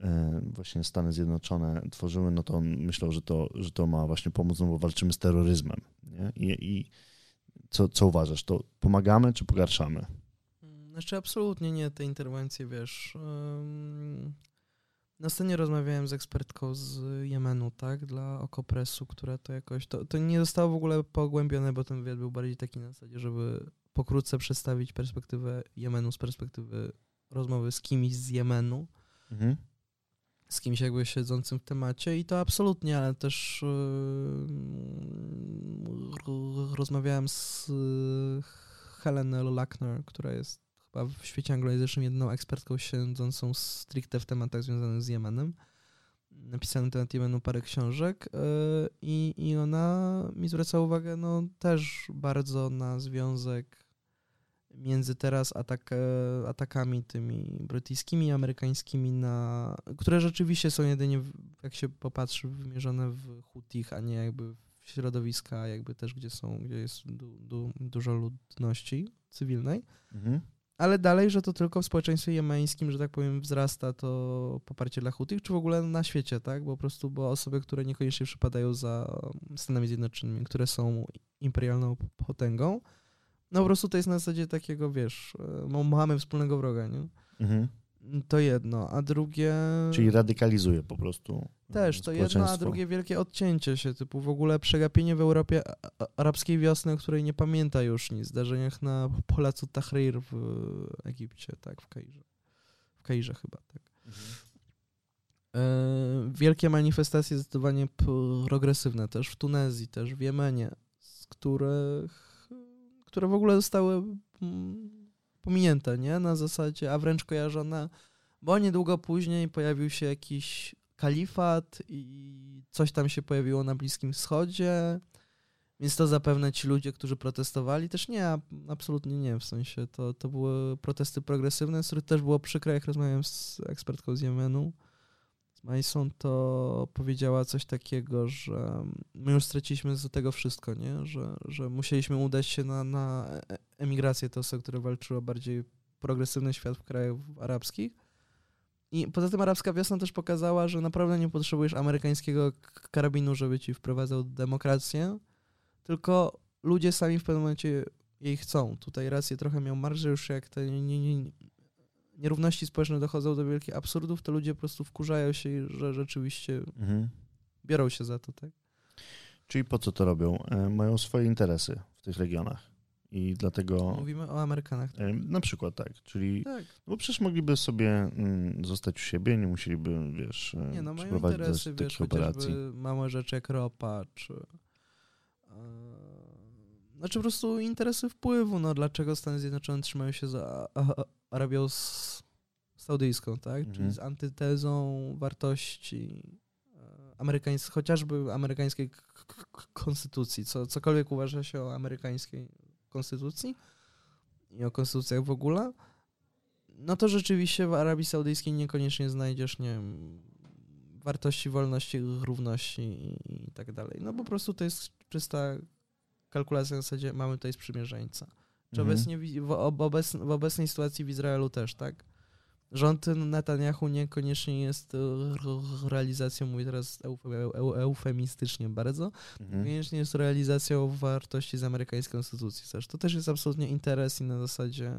e, właśnie Stany Zjednoczone tworzyły, no to on myślał, że to, że to ma właśnie pomóc, no bo walczymy z terroryzmem. Nie? I, i co, co uważasz, to pomagamy czy pogarszamy? Znaczy absolutnie nie, te interwencje, wiesz... na scenie rozmawiałem z ekspertką z Jemenu, tak, dla Okopresu, która to jakoś, to, to nie zostało w ogóle pogłębione, bo ten wywiad był bardziej taki na zasadzie, żeby pokrótce przedstawić perspektywę Jemenu z perspektywy rozmowy z kimś z Jemenu, mhm. z kimś jakby siedzącym w temacie i to absolutnie, ale też yy, rozmawiałem z Helen Lackner, która jest chyba w świecie anglojęzycznym jedną ekspertką siedzącą stricte w tematach związanych z Jemenem. Napisałem na temat Jemenu parę książek yy, i, i ona mi zwraca uwagę no, też bardzo na związek między teraz atak, e, atakami tymi brytyjskimi i amerykańskimi, na, które rzeczywiście są jedynie, jak się popatrzy, wymierzone w Hutich, a nie jakby w środowiska, jakby też, gdzie są, gdzie jest du, du, dużo ludności cywilnej. Mhm ale dalej, że to tylko w społeczeństwie jemeńskim, że tak powiem, wzrasta to poparcie dla Hutych, czy w ogóle na świecie, tak? Bo po prostu, bo osoby, które niekoniecznie przypadają za Stanami Zjednoczonymi, które są imperialną potęgą, no po prostu to jest na zasadzie takiego, wiesz, e, mamy wspólnego wroga, nie? Mhm. To jedno, a drugie... Czyli radykalizuje po prostu Też, to jedno, a drugie wielkie odcięcie się, typu w ogóle przegapienie w Europie arabskiej wiosny, o której nie pamięta już nic, zdarzeniach na Polacu Tahrir w Egipcie, tak, w Kairze. W Kairze chyba, tak. Mhm. E, wielkie manifestacje zdecydowanie progresywne też w Tunezji, też w Jemenie, z których, które w ogóle zostały mm, pominięte, nie? Na zasadzie, a wręcz kojarzone, bo niedługo później pojawił się jakiś kalifat i coś tam się pojawiło na Bliskim Wschodzie. Więc to zapewne ci ludzie, którzy protestowali, też nie, absolutnie nie, w sensie to, to były protesty progresywne, z których też było przykre, jak rozmawiałem z ekspertką z Jemenu, Mason, to powiedziała coś takiego, że my już straciliśmy z tego wszystko, nie? Że, że musieliśmy udać się na, na e, emigrację, to osoby, które walczyły o bardziej progresywny świat w krajach arabskich. I poza tym arabska wiosna też pokazała, że naprawdę nie potrzebujesz amerykańskiego karabinu, żeby ci wprowadzał demokrację, tylko ludzie sami w pewnym momencie jej chcą. Tutaj rację trochę miał Mark, już jak te nierówności społeczne dochodzą do wielkich absurdów, to ludzie po prostu wkurzają się, że rzeczywiście mhm. biorą się za to, tak? Czyli po co to robią? E, mają swoje interesy w tych regionach. I dlatego. Mówimy o Amerykanach. Tak? Na przykład tak. Czyli. Tak. No bo przecież mogliby sobie mm, zostać u siebie, nie musieliby, wiesz. E, nie, no mają interesy, wiesz, operacji. małe rzeczy jak ropa, czy. Znaczy po prostu interesy wpływu, no dlaczego Stany Zjednoczone trzymają się za Arabią Saudyjską, tak? Mhm. Czyli z antytezą wartości e, amerykańskiej, chociażby amerykańskiej konstytucji, co, cokolwiek uważa się o amerykańskiej konstytucji i o konstytucjach w ogóle, no to rzeczywiście w Arabii Saudyjskiej niekoniecznie znajdziesz, nie wiem, wartości wolności, równości i, i tak dalej. No po prostu to jest czysta kalkulacja na zasadzie mamy tutaj sprzymierzeńca. Czy mhm. obecnie w, obecn w obecnej sytuacji w Izraelu też, tak? Rząd Netanyahu niekoniecznie jest realizacją, mówię teraz eufemistycznie bardzo, mhm. niekoniecznie jest realizacją wartości z amerykańskiej konstytucji też. To też jest absolutnie interes i na zasadzie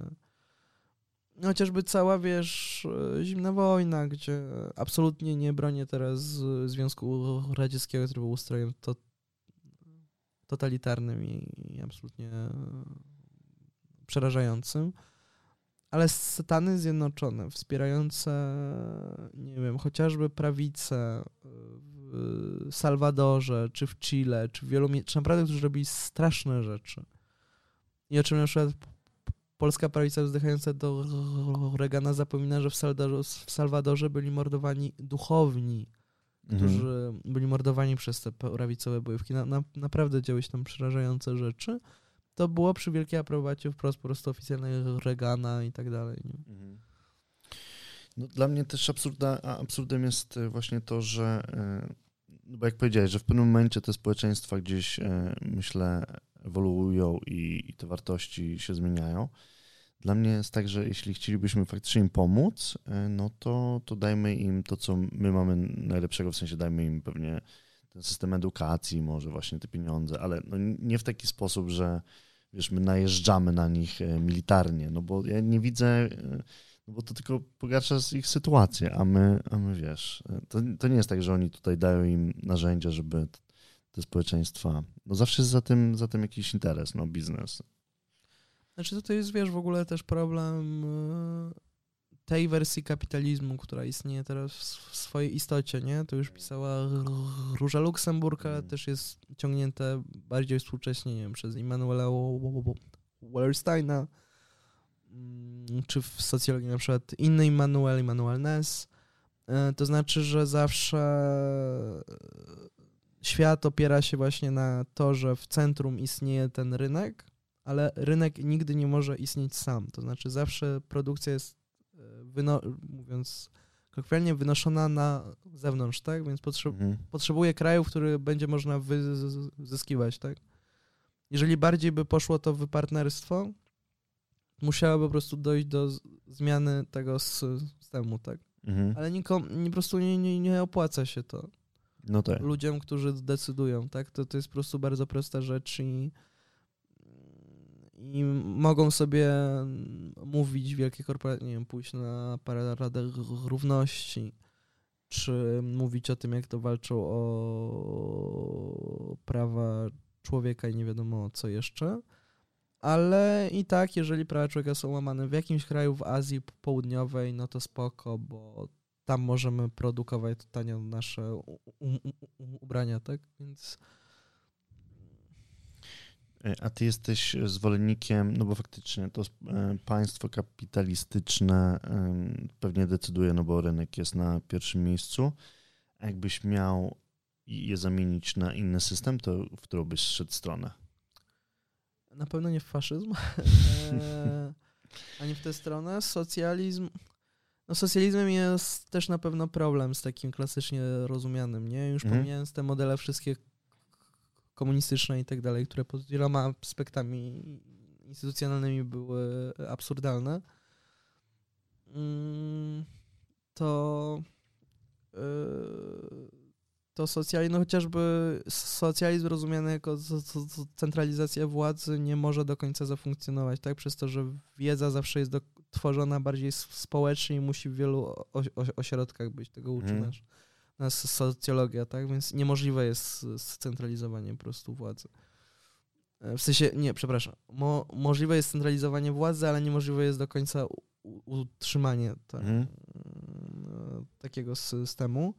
no, chociażby cała, wiesz, zimna wojna, gdzie absolutnie nie bronię teraz Związku Radzieckiego, który był ustrojem to, totalitarnym i absolutnie przerażającym. Ale Stany Zjednoczone, wspierające, nie wiem, chociażby prawicę w Salwadorze, czy w Chile, czy w wielu czy naprawdę, którzy robili straszne rzeczy. I o czym na przykład polska prawica wzdychająca do Reagana zapomina, że w Salwadorze, w Salwadorze byli mordowani duchowni, którzy mhm. byli mordowani przez te prawicowe bojówki. Na, na, naprawdę działy się tam przerażające rzeczy to było przy wielkiej aprobacie wprost po prostu oficjalnej Reagana i tak dalej. Mhm. No, dla mnie też absurda, absurdem jest e, właśnie to, że e, no bo jak powiedziałeś, że w pewnym momencie te społeczeństwa gdzieś, e, myślę, ewoluują i, i te wartości się zmieniają. Dla mnie jest tak, że jeśli chcielibyśmy faktycznie im pomóc, no to, to dajmy im to, co my mamy najlepszego, w sensie dajmy im pewnie ten system edukacji, może właśnie te pieniądze, ale no nie w taki sposób, że wiesz, my najeżdżamy na nich e, militarnie, no bo ja nie widzę, e, no bo to tylko pogarsza ich sytuację, a my, a my wiesz, e, to, to nie jest tak, że oni tutaj dają im narzędzia, żeby te społeczeństwa, no zawsze jest za tym, za tym jakiś interes, no biznes. Znaczy tutaj jest, wiesz, w ogóle też problem tej wersji kapitalizmu, która istnieje teraz w swojej istocie, nie? To już pisała Róża Luksemburg, ale też jest ciągnięte bardziej współcześnie, nie wiem, przez Immanuela Wallersteina, mm, czy w socjologii na przykład inny Immanuel, Immanuel Ness. E, to znaczy, że zawsze świat opiera się właśnie na to, że w centrum istnieje ten rynek, ale rynek nigdy nie może istnieć sam. To znaczy zawsze produkcja jest wyno, mówiąc kolokwialnie, wynoszona na zewnątrz, tak? Więc potrze mhm. potrzebuje kraju, w który będzie można wyzyskiwać, tak? Jeżeli bardziej by poszło to w partnerstwo, musiałoby po prostu dojść do zmiany tego systemu, tak? Mhm. Ale nikom, nie, po prostu nie, nie, nie opłaca się to. No tak. Ludziom, którzy decydują, tak? To, to jest po prostu bardzo prosta rzecz i i mogą sobie mówić wielkie korporacje, nie wiem, pójść na Radę Równości, czy mówić o tym, jak to walczą o prawa człowieka i nie wiadomo co jeszcze. Ale i tak, jeżeli prawa człowieka są łamane w jakimś kraju w Azji Południowej, no to spoko, bo tam możemy produkować tanio nasze ubrania, tak? Więc a ty jesteś zwolennikiem, no bo faktycznie to e, państwo kapitalistyczne pewnie decyduje, no bo rynek jest na pierwszym miejscu. A jakbyś miał je zamienić na inny system, to w którą byś szedł stronę? Na pewno nie w faszyzm, e, ani w tę stronę. Socjalizm. No socjalizmem jest też na pewno problem z takim klasycznie rozumianym, nie? Już mhm. pomijając te modele wszystkie komunistyczne i tak dalej, które pod wieloma aspektami instytucjonalnymi były absurdalne, mm, to yy, to socjalizm, no chociażby socjalizm rozumiany jako centralizacja władzy nie może do końca zafunkcjonować, tak? Przez to, że wiedza zawsze jest do, tworzona bardziej społecznie i musi w wielu ośrodkach być. Tego uczy hmm. Nas socjologia, tak? Więc niemożliwe jest scentralizowanie po prostu władzy. E, w sensie, nie, przepraszam. Mo, możliwe jest centralizowanie władzy, ale niemożliwe jest do końca utrzymanie ta, hmm. takiego systemu.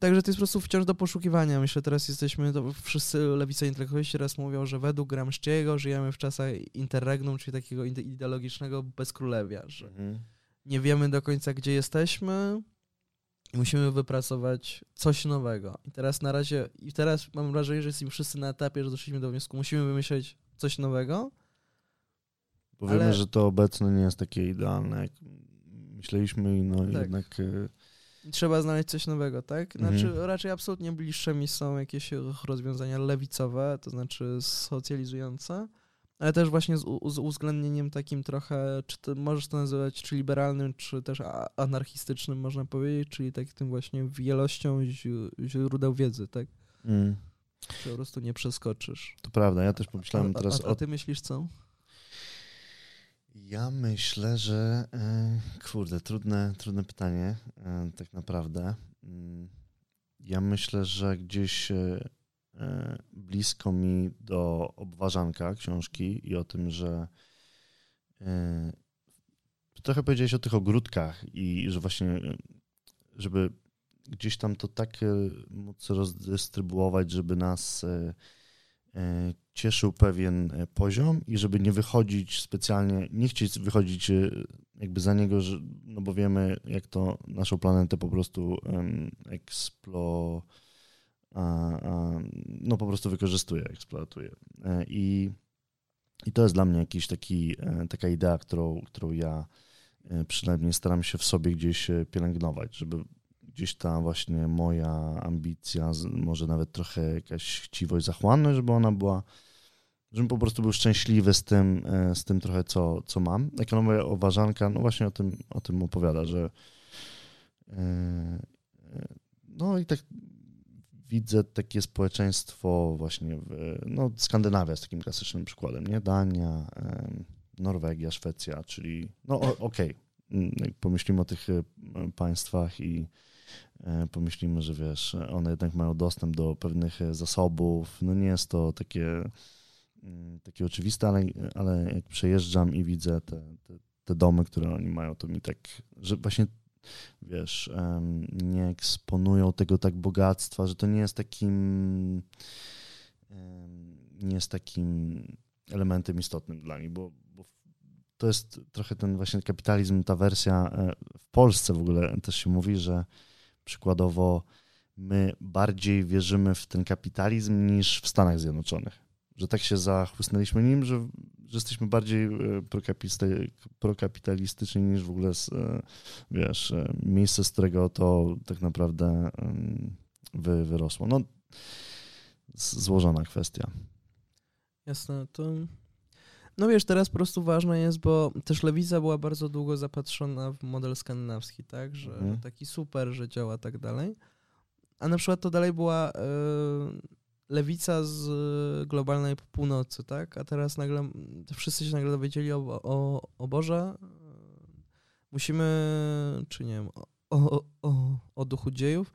Także to jest po prostu wciąż do poszukiwania. Myślę, teraz jesteśmy, to wszyscy lewicy intelektualiści teraz mówią, że według Gramsciego żyjemy w czasach interregnum, czyli takiego ideologicznego bezkrólewia, że mhm. nie wiemy do końca, gdzie jesteśmy i musimy wypracować coś nowego. I teraz na razie, i teraz mam wrażenie, że jesteśmy wszyscy na etapie, że doszliśmy do wniosku, musimy wymyśleć coś nowego. Bo ale... że to obecne nie jest takie idealne, jak myśleliśmy i no tak. jednak e, Trzeba znaleźć coś nowego, tak? Znaczy, mhm. raczej absolutnie bliższymi są jakieś rozwiązania lewicowe, to znaczy socjalizujące, ale też właśnie z, z uwzględnieniem takim trochę, czy to możesz to nazywać, czy liberalnym, czy też anarchistycznym, można powiedzieć, czyli tak tym właśnie wielością źródeł wiedzy, tak? Mm. Czy po prostu nie przeskoczysz. To prawda, ja też pomyślałem teraz a, a, a ty myślisz co? Ja myślę, że e, kurde, trudne, trudne pytanie, e, tak naprawdę. Mm, ja myślę, że gdzieś e, blisko mi do obważanka książki i o tym, że trochę powiedziałeś o tych ogródkach i że właśnie, żeby gdzieś tam to tak móc rozdystrybuować, żeby nas E, cieszył pewien e, poziom i żeby nie wychodzić specjalnie, nie chcieć wychodzić e, jakby za niego, no bo wiemy, jak to naszą planetę po prostu eksplo, no po prostu wykorzystuje, eksploatuje. I, I to jest dla mnie jakiś taki, taka idea, którą, którą ja przynajmniej staram się w sobie gdzieś pielęgnować, żeby gdzieś ta właśnie moja ambicja, może nawet trochę jakaś chciwość, zachłanność, żeby ona była, żebym po prostu był szczęśliwy z tym, e, z tym trochę, co, co mam. Ekonomia oważanka, no właśnie o tym, o tym opowiada, że e, e, no i tak widzę takie społeczeństwo właśnie, w, no Skandynawia jest takim klasycznym przykładem, nie? Dania, Norwegia, Szwecja, czyli no okej, okay. Mm, pomyślimy o tych państwach i E, pomyślimy, że wiesz, one jednak mają dostęp do pewnych zasobów. No nie jest to takie, mm, takie oczywiste, ale, ale jak przejeżdżam i widzę te, te, te domy, które oni mają, to mi tak, że właśnie wiesz, nie eksponują tego tak bogactwa, że to nie jest takim nie jest takim elementem istotnym dla nich, bo, bo to jest trochę ten właśnie kapitalizm, ta wersja e, w Polsce w ogóle też się mówi, że Przykładowo, my bardziej wierzymy w ten kapitalizm niż w Stanach Zjednoczonych. Że tak się zachłysnęliśmy nim, że, że jesteśmy bardziej e, prokapitalistyczni niż w ogóle, e, wiesz, e, miejsce, z którego to tak naprawdę wy, wyrosło. No, złożona kwestia. Jasne, to no wiesz, teraz po prostu ważne jest, bo też lewica była bardzo długo zapatrzona w model skandynawski, tak, że mhm. taki super, że działa tak dalej. A na przykład to dalej była y, lewica z globalnej północy, tak, a teraz nagle wszyscy się nagle dowiedzieli o, o, o Boże, musimy, czy nie wiem, o, o, o duchu dziejów,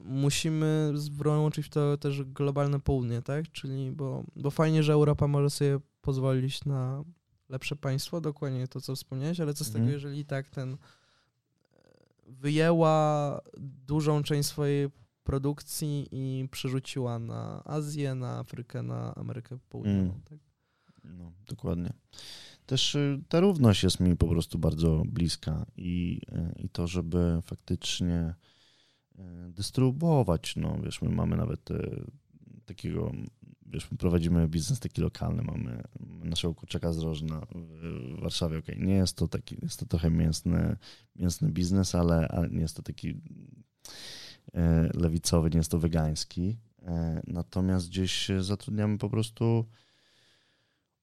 musimy włączyć w to też globalne południe, tak? Czyli, bo, bo fajnie, że Europa może sobie pozwolić na lepsze państwo, dokładnie to, co wspomniałeś, ale co z tego, mhm. jeżeli i tak ten e, wyjęła dużą część swojej produkcji i przerzuciła na Azję, na Afrykę, na Amerykę Południową. Mm. Tak? No, dokładnie. Też y, ta równość jest mi po prostu bardzo bliska i, y, i to, żeby faktycznie e, dystrybuować. No, wiesz, my mamy nawet takiego, wiesz, my prowadzimy biznes taki lokalny, mamy naszego kurczaka z Rożna w Warszawie, okej, okay. nie jest to taki, jest to trochę mięsny, mięsny biznes, ale, ale nie jest to taki lewicowy, nie jest to wegański, natomiast gdzieś zatrudniamy po prostu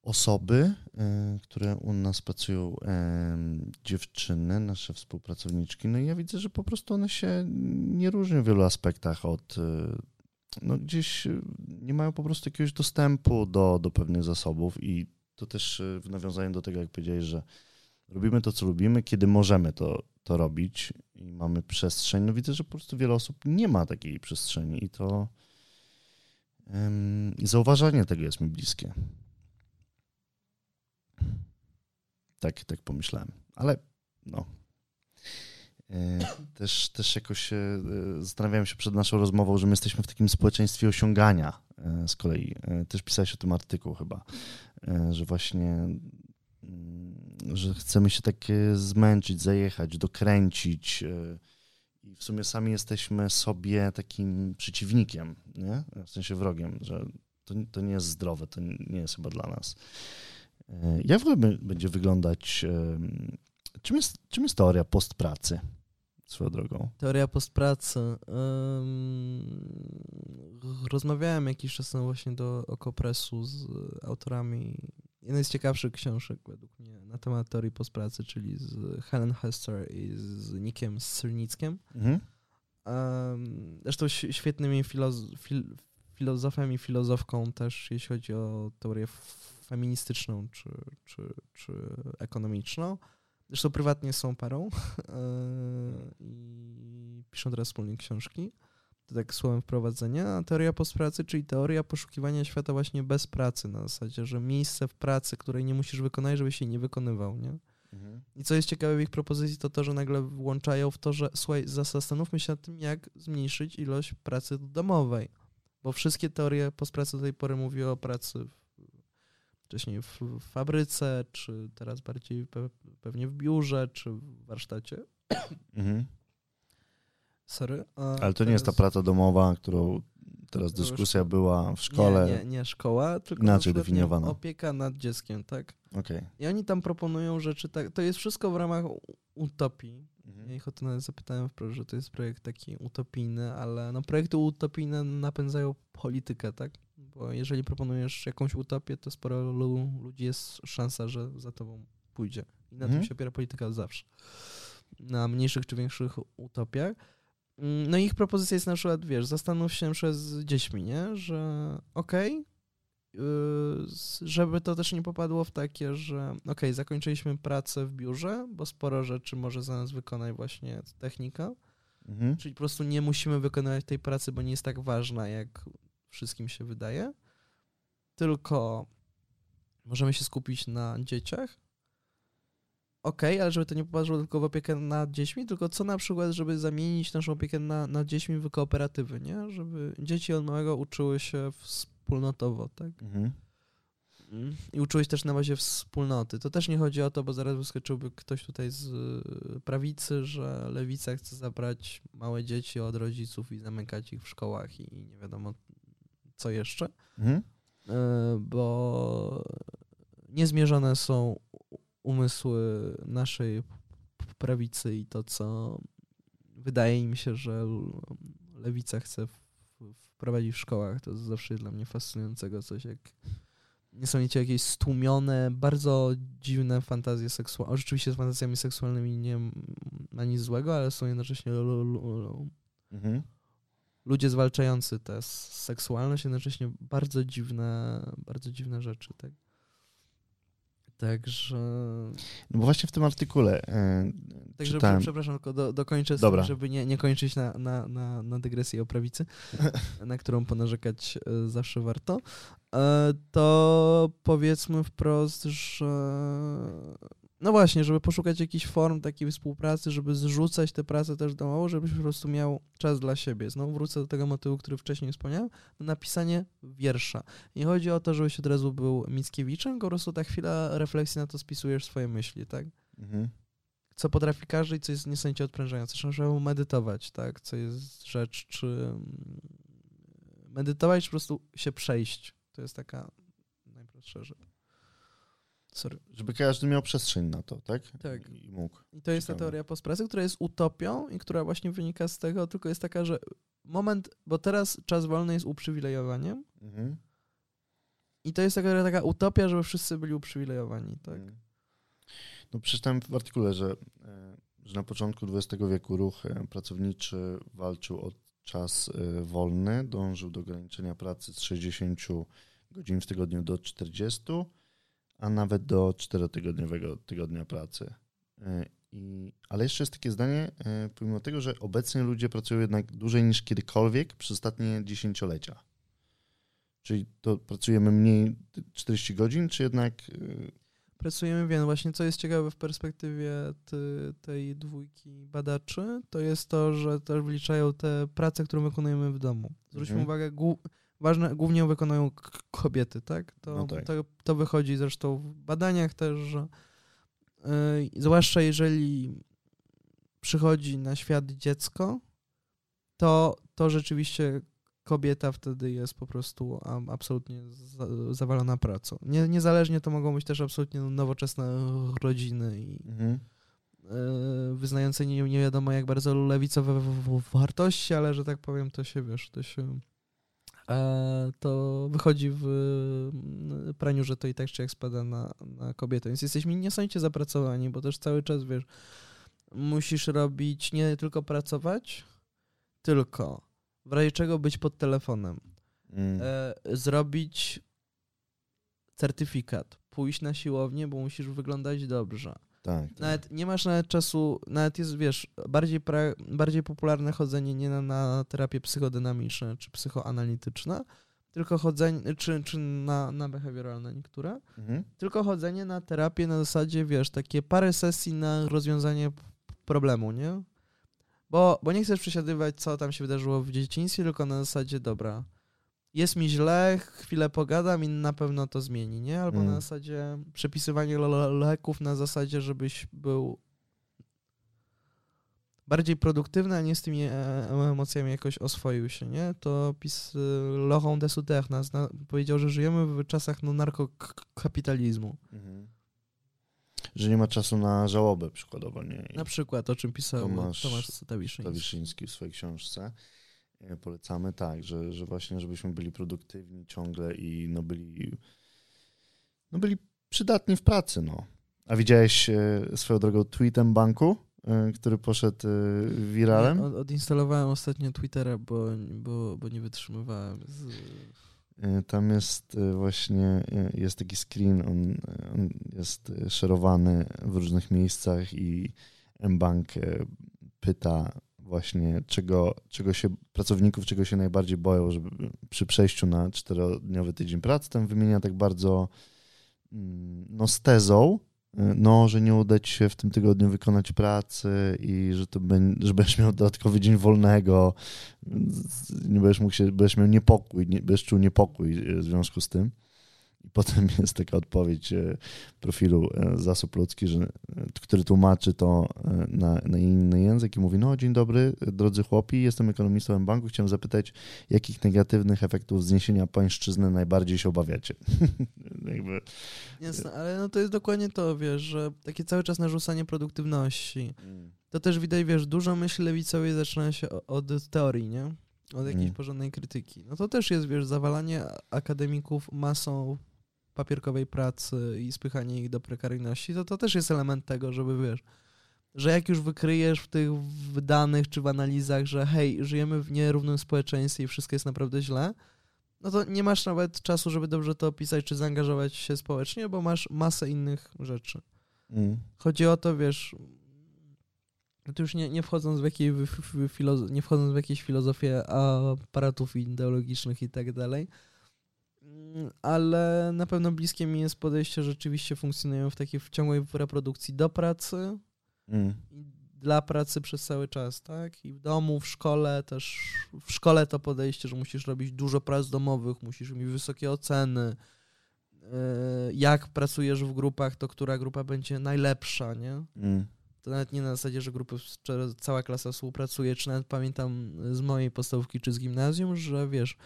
osoby, e, które u nas pracują, e, dziewczyny, nasze współpracowniczki, no i ja widzę, że po prostu one się nie różnią w wielu aspektach od, e, no gdzieś nie mają po prostu jakiegoś dostępu do, do pewnych zasobów i to też w nawiązaniu do tego, jak powiedziałeś, że robimy to, co lubimy, kiedy możemy to, to robić i mamy przestrzeń, no widzę, że po prostu wiele osób nie ma takiej przestrzeni i to i zauważanie tego jest mi bliskie. Tak, tak pomyślałem. Ale no. E, też, też jakoś e, zastanawiałem się przed naszą rozmową, że my jesteśmy w takim społeczeństwie osiągania e, z kolei. Też pisałeś o tym artykuł chyba, że właśnie mm, że chcemy się tak zmęczyć, zajechać, dokręcić i w sumie sami jesteśmy sobie takim przeciwnikiem, nie? w sensie wrogiem, że to, to nie jest zdrowe, to nie jest chyba dla nas. E, jak w ogóle będzie wyglądać, czym jest, czym jest teoria postpracy? Swoją drogą. Teoria postpracy. Um, rozmawiałem jakiś czas temu właśnie do Okopresu z autorami jednej z ciekawszych książek według mnie na temat teorii postpracy, czyli z Helen Hester i z Nikiem Syrnickiem. Mhm. Um, zresztą świetnymi filoz fil filozofem i filozofką też, jeśli chodzi o teorię feministyczną czy, czy, czy ekonomiczną. Zresztą prywatnie są parą e, i piszą teraz wspólnie książki. To tak słowem wprowadzenia. A teoria postpracy, czyli teoria poszukiwania świata właśnie bez pracy, na zasadzie, że miejsce w pracy, której nie musisz wykonać, żebyś jej nie wykonywał, nie? Mhm. I co jest ciekawe w ich propozycji, to to, że nagle włączają w to, że słuchaj, zastanówmy się nad tym, jak zmniejszyć ilość pracy domowej. Bo wszystkie teorie postpracy do tej pory mówiły o pracy wcześniej w fabryce, czy teraz bardziej pe pewnie w biurze, czy w warsztacie. Mhm. Sorry. Ale to teraz... nie jest ta praca domowa, którą teraz dyskusja była w szkole. Nie, nie, nie szkoła, tylko inaczej definiowana. Opieka nad dzieckiem, tak? Okay. I oni tam proponują rzeczy, tak, to jest wszystko w ramach utopii. Mhm. Ja ich o to nawet zapytałem wprost, że to jest projekt taki utopijny, ale no projekty utopijne napędzają politykę, tak? Bo jeżeli proponujesz jakąś utopię, to sporo ludzi jest szansa, że za tobą pójdzie. I na mhm. tym się opiera polityka zawsze. Na mniejszych czy większych utopiach. Mm, no ich propozycja jest na przykład, wiesz, zastanów się przez dziećmi, nie? Że okej, okay, żeby to też nie popadło w takie, że okej, okay, zakończyliśmy pracę w biurze, bo sporo rzeczy może za nas wykonać właśnie technika, mhm. czyli po prostu nie musimy wykonywać tej pracy, bo nie jest tak ważna, jak wszystkim się wydaje, tylko możemy się skupić na dzieciach. Okej, okay, ale żeby to nie popatrzyło tylko w opiekę nad dziećmi, tylko co na przykład, żeby zamienić naszą opiekę na, nad dziećmi w kooperatywy, nie? Żeby dzieci od małego uczyły się wspólnotowo, tak? Mhm. I uczyłeś też na bazie wspólnoty. To też nie chodzi o to, bo zaraz wyskoczyłby ktoś tutaj z prawicy, że lewica chce zabrać małe dzieci od rodziców i zamykać ich w szkołach i nie wiadomo co jeszcze, mhm. E, bo niezmierzone są umysły naszej prawicy i to, co wydaje mi się, że lewica chce wprowadzić w szkołach. To jest zawsze dla mnie fascynującego coś, jak niesamowicie jakieś stłumione, bardzo dziwne fantazje seksualne. Oczywiście z fantazjami seksualnymi nie ma nic złego, ale są jednocześnie mhm ludzie zwalczający tę seksualność, jednocześnie bardzo dziwne, bardzo dziwne rzeczy, tak? Także. No bo właśnie w tym artykule. E, Także czytałem... przepraszam, tylko do, dokończę, Dobra. żeby nie, nie kończyć na, na, na, na dygresję o prawicy, na którą ponarzekać e, zawsze warto. E, to powiedzmy wprost, że no właśnie, żeby poszukać jakichś form takiej współpracy, żeby zrzucać tę pracę też domowo, żebyś po prostu miał czas dla siebie. Znowu wrócę do tego motywu, który wcześniej wspomniałem, napisanie wiersza. Nie chodzi o to, żebyś od razu był Mickiewiczem, po prostu ta chwila refleksji na to spisujesz swoje myśli, tak? Mhm. co potrafi każdy i co jest niesamowicie odprężające. Trzeba medytować, tak? Co jest rzecz, czy mm, medytować, czy po prostu się przejść. To jest taka najprostsza rzecz. Sorry. Żeby każdy miał przestrzeń na to, tak? Tak. I mógł. I to jest Ciekawe. ta teoria postpracy, która jest utopią i która właśnie wynika z tego, tylko jest taka, że moment, bo teraz czas wolny jest uprzywilejowaniem Mhm. i to jest taka, taka utopia, żeby wszyscy byli uprzywilejowani, tak? Mm. No przeczytałem w artykule, że, e, że na początku XX wieku ruch e, pracowniczy walczył o czas e, wolny, dążył do ograniczenia pracy z 60 godzin w tygodniu do 40, a nawet do 4-tygodniowego tygodnia pracy. E, I, ale jeszcze jest takie zdanie, e, pomimo tego, że obecnie ludzie pracują jednak dłużej niż kiedykolwiek przez ostatnie dziesięciolecia. Czyli to pracujemy mniej 40 godzin, czy jednak e, Pracujemy, wiem, właśnie co jest ciekawe w perspektywie ty, tej dwójki badaczy, to jest to, że też wliczają te prace, którą wykonujemy w domu. Zwróćmy Mhm. uwagę, ważne, głównie ją wykonują kobiety, tak? To, No tak. To, to wychodzi zresztą w badaniach też, że yy, zwłaszcza jeżeli przychodzi na świat dziecko, to, to rzeczywiście kobieta wtedy jest po prostu absolutnie za, zawalona pracą. Nie, niezależnie to mogą być też absolutnie nowoczesne rodziny i Mhm. e, wyznające nie, nie wiadomo jak bardzo lewicowe wartości, ale że tak powiem, to się wiesz, to się to wychodzi w mm, praniu, że to i tak czy jak spada na, na kobietę. Więc jesteśmy niesamowicie zapracowani, bo też cały czas wiesz, musisz robić nie tylko pracować, tylko w razie czego być pod telefonem, Mm. e, zrobić certyfikat, pójść na siłownię, bo musisz wyglądać dobrze. Tak, tak. Nawet nie masz nawet czasu, nawet jest, wiesz, bardziej, pra, bardziej popularne chodzenie nie na, na terapię psychodynamiczne czy psychoanalityczne, tylko chodzenie, czy, czy na, na behawioralne niektóre, Mhm. tylko chodzenie na terapię na zasadzie, wiesz, takie parę sesji na rozwiązanie problemu, nie? Bo, bo nie chcesz przesiadywać, co tam się wydarzyło w dzieciństwie, tylko na zasadzie, dobra, jest mi źle, chwilę pogadam i na pewno to zmieni, nie? Albo Mm. na zasadzie przepisywanie le- le- leków na zasadzie, żebyś był bardziej produktywny, a nie z tymi e, emocjami jakoś oswoił się, nie? To pis y, Laurent de Sutter nas na, powiedział, że żyjemy w czasach no, narkokapitalizmu. Mhm. Że nie ma czasu na żałobę przykładowo, nie? I Na przykład, o czym pisał Tomasz Tomasz, Stawiszyński. Stawiszyński w swojej książce. E, Polecamy, tak, że, że właśnie, żebyśmy byli produktywni ciągle i no byli, no byli przydatni w pracy, no. A widziałeś e, swoją drogą tweetem banku, e, który poszedł wiralem? Odinstalowałem ostatnio Twittera, bo, bo, bo nie wytrzymywałem. Z... Tam jest właśnie, jest taki screen, on, on jest szerowany w różnych miejscach i mBank pyta właśnie, czego, czego się, pracowników, czego się najbardziej boją, żeby przy przejściu na czterodniowy tydzień pracy, tam wymienia tak bardzo mm, no z tezą, no, że nie uda ci się w tym tygodniu wykonać pracy i że, to że będziesz miał dodatkowy dzień wolnego, nie będziesz mógł się, będziesz miał niepokój, nie, będziesz czuł niepokój w związku z tym. I potem jest taka odpowiedź e, profilu e, Zasób Ludzki, że, e, który tłumaczy to na, na inny język i mówi, no dzień dobry, drodzy chłopi, jestem ekonomistą banku, chciałem zapytać, jakich negatywnych efektów zniesienia pańszczyzny najbardziej się obawiacie? Jakby, Jasne, ale no to jest dokładnie to, wiesz, że takie cały czas narzucanie produktywności. To też widać, wiesz, dużo myśli lewicowej zaczyna się od teorii, nie? Od jakiejś Mm. porządnej krytyki. No to też jest, wiesz, zawalanie akademików masą papierkowej pracy i spychanie ich do prekaryjności, to to też jest element tego, żeby, wiesz, że jak już wykryjesz w tych w danych czy w analizach, że hej, żyjemy w nierównym społeczeństwie i wszystko jest naprawdę źle, no to nie masz nawet czasu, żeby dobrze to opisać czy zaangażować się społecznie, bo masz masę innych rzeczy. mm, Chodzi o to, wiesz, no to już nie, nie wchodząc w jakieś, w, w, w nie wchodząc w jakieś filozofie aparatów ideologicznych i tak dalej, ale na pewno bliskie mi jest podejście, że rzeczywiście funkcjonują w takiej w ciągłej reprodukcji do pracy mm, i dla pracy przez cały czas, tak? I w domu, w szkole też, w szkole to podejście, że musisz robić dużo prac domowych, musisz mieć wysokie oceny, Yy, jak pracujesz w grupach, to która grupa będzie najlepsza, nie? mm. to nawet nie na zasadzie, że grupy, cała klasa współpracuje, czy nawet pamiętam z mojej podstawówki czy z gimnazjum, że wiesz,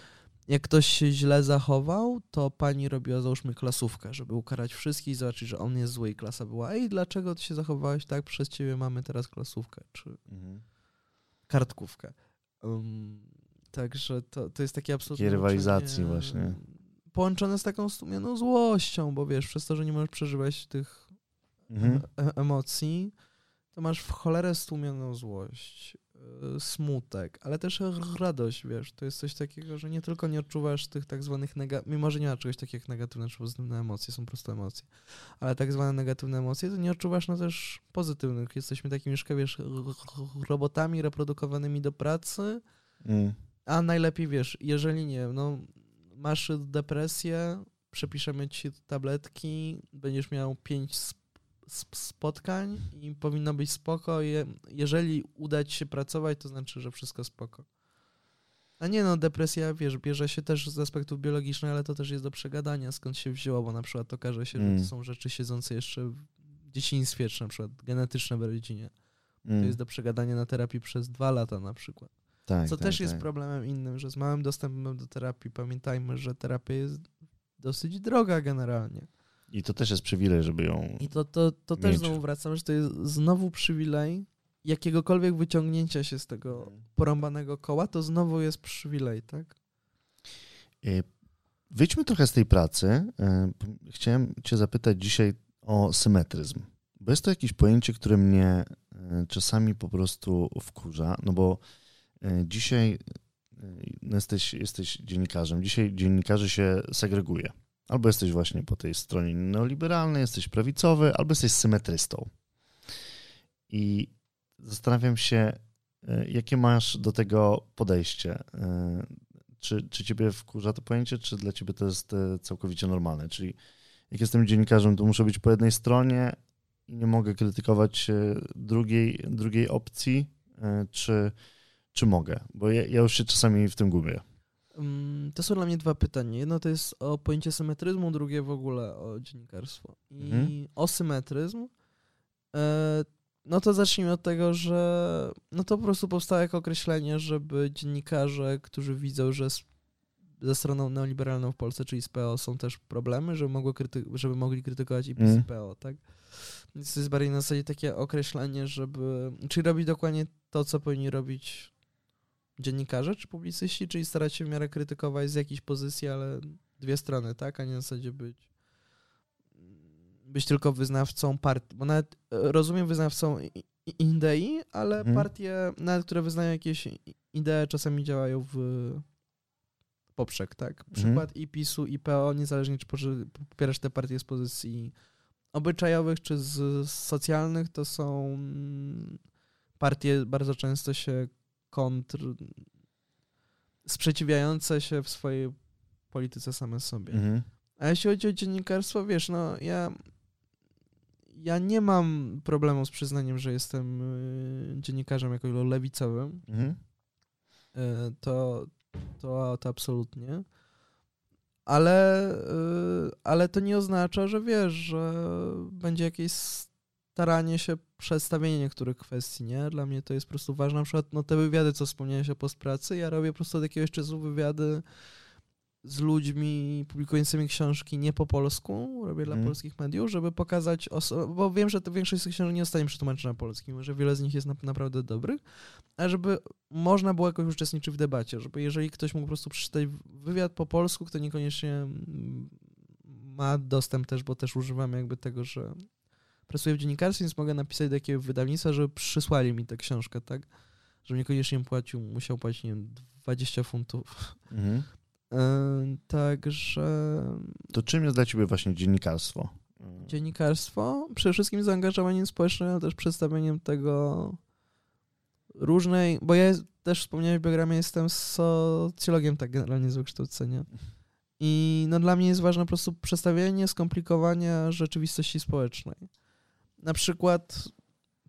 jak ktoś się źle zachował, to pani robiła załóżmy klasówkę, żeby ukarać wszystkich i zobaczyć, że on jest zły i klasa była, ej, dlaczego ty się zachowałeś tak, przez ciebie mamy teraz klasówkę, czy mhm. kartkówkę. Um, także to, to jest takie absolutnie... Rywalizacji właśnie. Połączone z taką stłumioną złością, bo wiesz, przez to, że nie możesz przeżywać tych mhm. e emocji, to masz w cholerę stłumioną złość, smutek, ale też radość, wiesz, to jest coś takiego, że nie tylko nie odczuwasz tych tak zwanych negatywnych, mimo że nie ma czegoś takiego jak negatywne czy pozytywne emocje, są proste emocje, ale tak zwane negatywne emocje, to nie odczuwasz no też pozytywnych. Jesteśmy takimi, wiesz, robotami reprodukowanymi do pracy, mm. a najlepiej, wiesz, jeżeli nie, no masz depresję, przepiszemy ci tabletki, będziesz miał pięć spotkań i powinno być spoko. jeżeli uda ci się pracować, to znaczy, że wszystko spoko. A nie no, depresja, wiesz, bierze się też z aspektów biologicznych, ale to też jest do przegadania, skąd się wzięło, bo na przykład okaże się, mm. że to mm. są rzeczy siedzące jeszcze w dzieciństwie, czy na przykład genetyczne w rodzinie. Mm. To jest do przegadania na terapii przez dwa lata na przykład. Tak, Co tak, też tak. jest problemem innym, że z małym dostępem do terapii pamiętajmy, że terapia jest dosyć droga generalnie. I to też jest przywilej, żeby ją. I to, to, to też znowu wracam, że to jest znowu przywilej jakiegokolwiek wyciągnięcia się z tego mhm. porąbanego koła, to znowu jest przywilej, tak? E, wyjdźmy trochę z tej pracy. E, chciałem Cię zapytać dzisiaj o symetryzm, bo jest to jakieś pojęcie, które mnie e, czasami po prostu wkurza, no bo dzisiaj no jesteś, jesteś dziennikarzem, dzisiaj dziennikarzy się segreguje. Albo jesteś właśnie po tej stronie neoliberalnej, jesteś prawicowy, albo jesteś symetrystą. I zastanawiam się, e, jakie masz do tego podejście. E, czy, czy ciebie wkurza to pojęcie, czy dla ciebie to jest e, całkowicie normalne? Czyli jak jestem dziennikarzem, to muszę być po jednej stronie i nie mogę krytykować drugiej, drugiej opcji, czy, czy mogę? Bo ja, ja już się czasami w tym gubię. Mm, to są dla mnie dwa pytania. Jedno to jest o pojęcie symetryzmu, drugie w ogóle o dziennikarstwo. I mhm. o symetryzm, e, no to zacznijmy od tego, że no to po prostu powstało jako określenie, żeby dziennikarze, którzy widzą, że ze stroną neoliberalną w Polsce, czyli z PO, są też problemy, żeby, mogło kryty- żeby mogli krytykować i PiS mm. PO, tak? Więc to jest bardziej na zasadzie takie określenie, żeby, czyli robić dokładnie to, co powinni robić dziennikarze czy publicyści, czyli starać się w miarę krytykować z jakiejś pozycji, ale dwie strony, tak, a nie na zasadzie być być tylko wyznawcą partii, bo nawet e, rozumiem wyznawcą idei, ale mhm. partie, nawet które wyznają jakieś idee, czasami działają w poprzek, tak? Mhm. Przykład mhm. i PiSu, i PO, niezależnie czy popierasz te partie z pozycji obyczajowych, czy z socjalnych, to są partie bardzo często się kontr sprzeciwiające się w swojej polityce same sobie. Mhm. A jeśli chodzi o dziennikarstwo, wiesz, no ja ja nie mam problemu z przyznaniem, że jestem y, dziennikarzem jakoś lewicowym. Mhm. Y, to, to, to absolutnie. Ale, y, ale to nie oznacza, że wiesz, że będzie jakieś staranie się przedstawienie niektórych kwestii, nie? Dla mnie to jest po prostu ważne. Na przykład no, te wywiady, co wspomniałeś o postpracy, ja robię po prostu od jakiegoś czasu wywiady z ludźmi publikującymi książki nie po polsku, robię dla mm. polskich mediów, żeby pokazać, bo wiem, że to większość z tych książek nie zostanie przetłumaczona na polski, że wiele z nich jest na, naprawdę dobrych, a żeby można było jakoś uczestniczyć w debacie, żeby jeżeli ktoś mógł po prostu przeczytać wywiad po polsku, kto niekoniecznie ma dostęp też, bo też używam jakby tego, że pracuję w dziennikarstwie, więc mogę napisać do jakiegoś wydawnictwa, żeby przysłali mi tę książkę, tak? Żebym niekoniecznie płacił, musiał płacić, nie wiem, 20 funtów. Mhm. E, także... To czym jest dla ciebie właśnie dziennikarstwo? Dziennikarstwo? Przede wszystkim zaangażowaniem społecznym, ale też przedstawieniem tego różnej, bo ja też wspomniałem w biogramie, jestem socjologiem tak generalnie z wykształcenia. I no dla mnie jest ważne po prostu przedstawienie skomplikowania rzeczywistości społecznej. Na przykład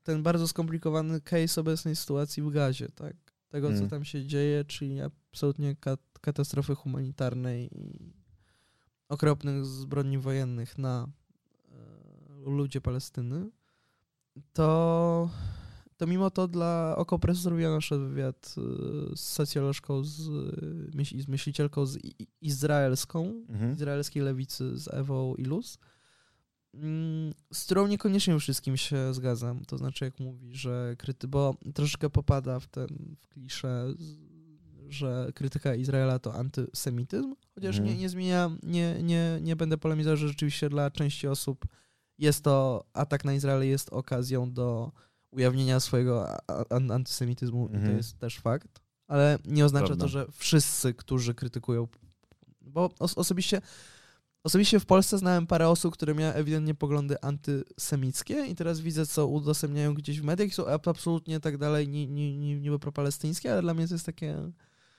ten bardzo skomplikowany case obecnej sytuacji w gazie, tak? Tego, hmm. co tam się dzieje, czyli absolutnie kat katastrofy humanitarnej i okropnych zbrodni wojennych na e, ludzie Palestyny, to, to mimo to dla Okopresu zrobiła nasz wywiad y, z socjolożką, z, z myślicielką z izraelską, mhm. izraelskiej lewicy, z Ewą Ilus, mm, z którą niekoniecznie wszystkim się zgadzam. To znaczy, jak mówi, że kryty, bo troszeczkę popada w ten w kliszę, że krytyka Izraela to antysemityzm, chociaż mhm. nie, nie zmienia, nie, nie, nie będę polemizował, że rzeczywiście dla części osób jest to, atak na Izrael jest okazją do ujawnienia swojego antysemityzmu mhm. i to mhm. jest też fakt, ale nie oznacza Prawda. to, że wszyscy, którzy krytykują, bo os osobiście Osobiście w Polsce znałem parę osób, które miały ewidentnie poglądy antysemickie i teraz widzę, co udostępniają gdzieś w mediach, są absolutnie tak dalej, niby propalestyńskie, ale dla mnie to jest takie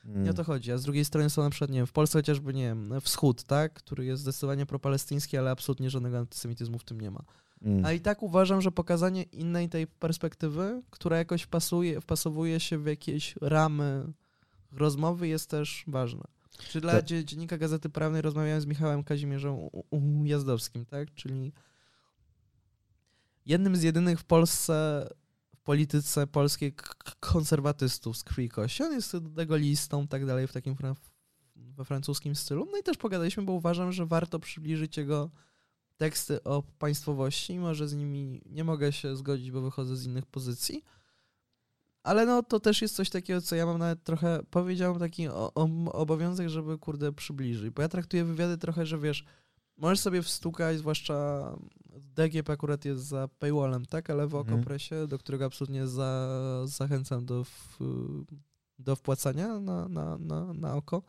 Mm. Nie o to chodzi. A z drugiej strony są na przykład, nie wiem, w Polsce chociażby, nie wiem, wschód, tak, który jest zdecydowanie propalestyński, ale absolutnie żadnego antysemityzmu w tym nie ma. Mm. A i tak uważam, że pokazanie innej tej perspektywy, która jakoś pasuje, wpasowuje się w jakieś ramy rozmowy jest też ważne. Czy dla Te... dziennika Gazety Prawnej rozmawiałem z Michałem Kazimierzem Ujazdowskim, tak? Czyli jednym z jedynych w Polsce polityce polskiej konserwatystów z krwi kości. On jest degolistą tak dalej w takim we francuskim stylu. No i też pogadaliśmy, bo uważam, że warto przybliżyć jego teksty o państwowości, może z nimi nie mogę się zgodzić, bo wychodzę z innych pozycji. Ale no to też jest coś takiego, co ja mam nawet trochę, powiedziałem, taki o, o, obowiązek, żeby kurde przybliżyć. Bo ja traktuję wywiady trochę, że wiesz, możesz sobie wstukać, zwłaszcza DGP akurat jest za paywallem, tak? Ale w mhm. Okopresie, do którego absolutnie za, zachęcam do, w, do wpłacania na, na, na, na oko.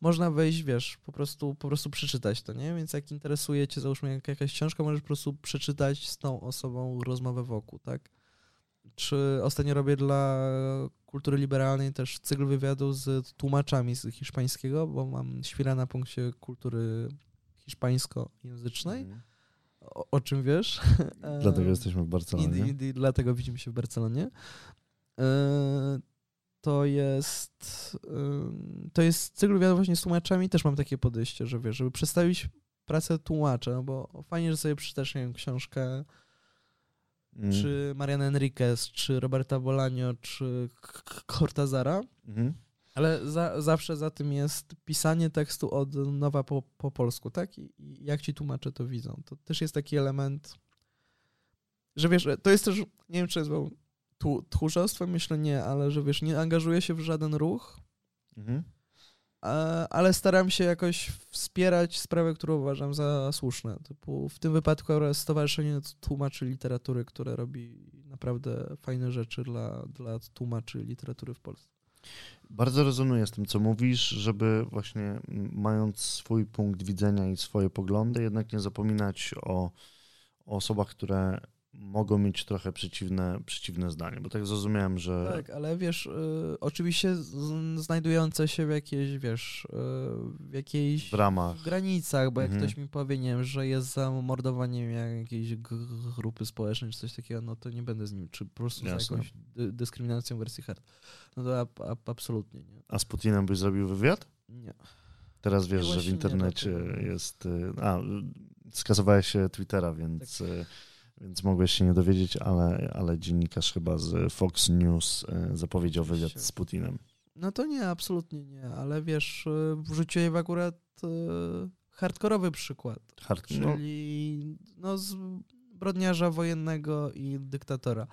Można wejść, wiesz, po prostu, po prostu przeczytać to, nie? Więc jak interesuje cię, załóżmy, jakaś książka, możesz po prostu przeczytać z tą osobą rozmowę wokół, tak? Czy ostatnio robię dla kultury liberalnej też cykl wywiadu z tłumaczami z hiszpańskiego, bo mam świra na punkcie kultury hiszpańskojęzycznej. Mm o, o czym wiesz. Dlatego jesteśmy w Barcelonie. I, i, i dlatego widzimy się w Barcelonie. E, to jest to jest cykl wywiadu właśnie z tłumaczami. Też mam takie podejście, że wiesz, żeby przedstawić pracę tłumacza, no bo fajnie, że sobie przeczytasz nie książkę mm. czy Mariana Enriquez, czy Roberta Bolaño, czy Cortazara. Mm. Ale za, zawsze za tym jest pisanie tekstu od nowa po, po polsku, tak? I, I, jak ci tłumacze to widzą. To też jest taki element, że wiesz, to jest też, nie wiem, czy jest tchórzostwo, myślę nie, ale że wiesz, nie angażuję się w żaden ruch, mhm. Ale staram się jakoś wspierać sprawy, które uważam za słuszne. Typu w tym wypadku Stowarzyszenie Tłumaczy Literatury, które robi naprawdę fajne rzeczy dla, dla tłumaczy literatury w Polsce. Bardzo rezonuję z tym, co mówisz, żeby właśnie mając swój punkt widzenia i swoje poglądy, jednak nie zapominać o osobach, które mogą mieć trochę przeciwne, przeciwne zdanie, bo tak zrozumiałem, że... Tak, ale wiesz, y, oczywiście znajdujące się w jakiejś, wiesz, y, w jakiejś... W ramach. granicach, bo jak mhm. ktoś mi powie, nie wiem, że jest za mordowaniem jakiejś grupy społecznej czy coś takiego, no to nie będę z nim, czy po prostu Jasne. za jakąś dyskryminacją wersji hard. No to a, a, absolutnie nie. A z Putinem byś zrobił wywiad? Nie. Teraz wiesz, że w internecie jest... Y, a, skasowałeś się Twittera, więc... Tak więc mogłeś się nie dowiedzieć, ale, ale dziennikarz chyba z Fox News e, zapowiedział wywiad z Putinem. No to nie, absolutnie nie, ale wiesz, e, wrzuciłem akurat e, hardkorowy przykład, Hard, no. czyli no, zbrodniarza wojennego i dyktatora.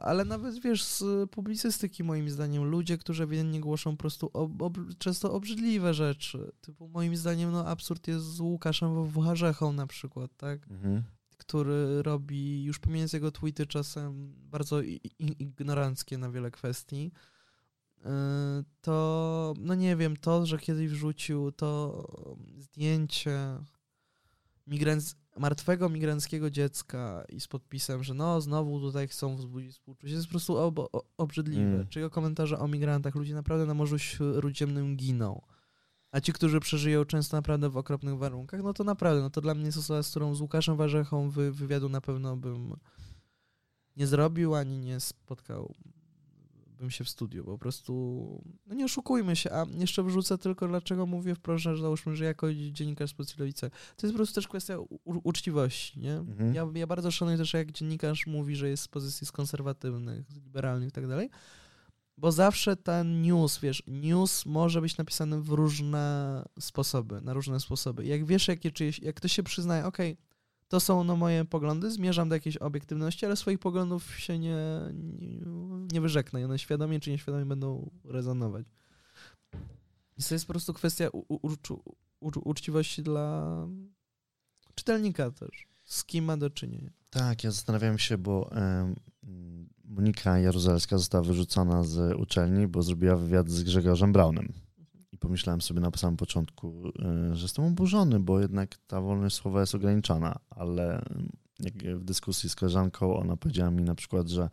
Ale nawet wiesz, z publicystyki moim zdaniem, ludzie, którzy ewidentnie głoszą po prostu ob, ob, często obrzydliwe rzeczy. Typu moim zdaniem no absurd jest z Łukaszem Włocharzechą na przykład, tak? Mhm który robi, już pomijając jego tweety czasem bardzo ignoranckie na wiele kwestii, y, to, no nie wiem, to, że kiedyś wrzucił to zdjęcie martwego migranckiego dziecka i z podpisem, że no znowu tutaj chcą wzbudzić współczucie, jest po prostu ob obrzydliwe. Mm. Czy jego komentarze o migrantach, ludzie naprawdę na Morzu Śródziemnym giną. A ci, którzy przeżyją często naprawdę w okropnych warunkach, no to naprawdę, no to dla mnie jest osoba, z którą z Łukaszem Warzechą wy, wywiadu na pewno bym nie zrobił, ani nie spotkał bym się w studiu, bo po prostu, no nie oszukujmy się, a jeszcze wrzucę tylko, dlaczego mówię wprost, że załóżmy, że jako dziennikarz z Pocylowice, to jest po prostu też kwestia uczciwości, nie? Mhm. Ja, ja bardzo szanuję też, jak dziennikarz mówi, że jest z pozycji z konserwatywnych, z liberalnych i tak dalej, bo zawsze ten news, wiesz, news może być napisany w różne sposoby, na różne sposoby. Jak wiesz, jakie czyjeś, jak ktoś się przyznaje, okej, to są no moje poglądy, zmierzam do jakiejś obiektywności, ale swoich poglądów się nie, nie, nie wyrzeknę i one świadomie czy nieświadomie będą rezonować. I to jest po prostu kwestia u, u, u, uczciwości dla czytelnika też. Z kim ma do czynienia. Tak, ja zastanawiałem się, bo Monika Jaruzelska została wyrzucona z uczelni, bo zrobiła wywiad z Grzegorzem Braunem. I pomyślałem sobie na samym początku, e, że jestem oburzony, bo jednak ta wolność słowa jest ograniczona, ale jak w dyskusji z koleżanką ona powiedziała mi na przykład, że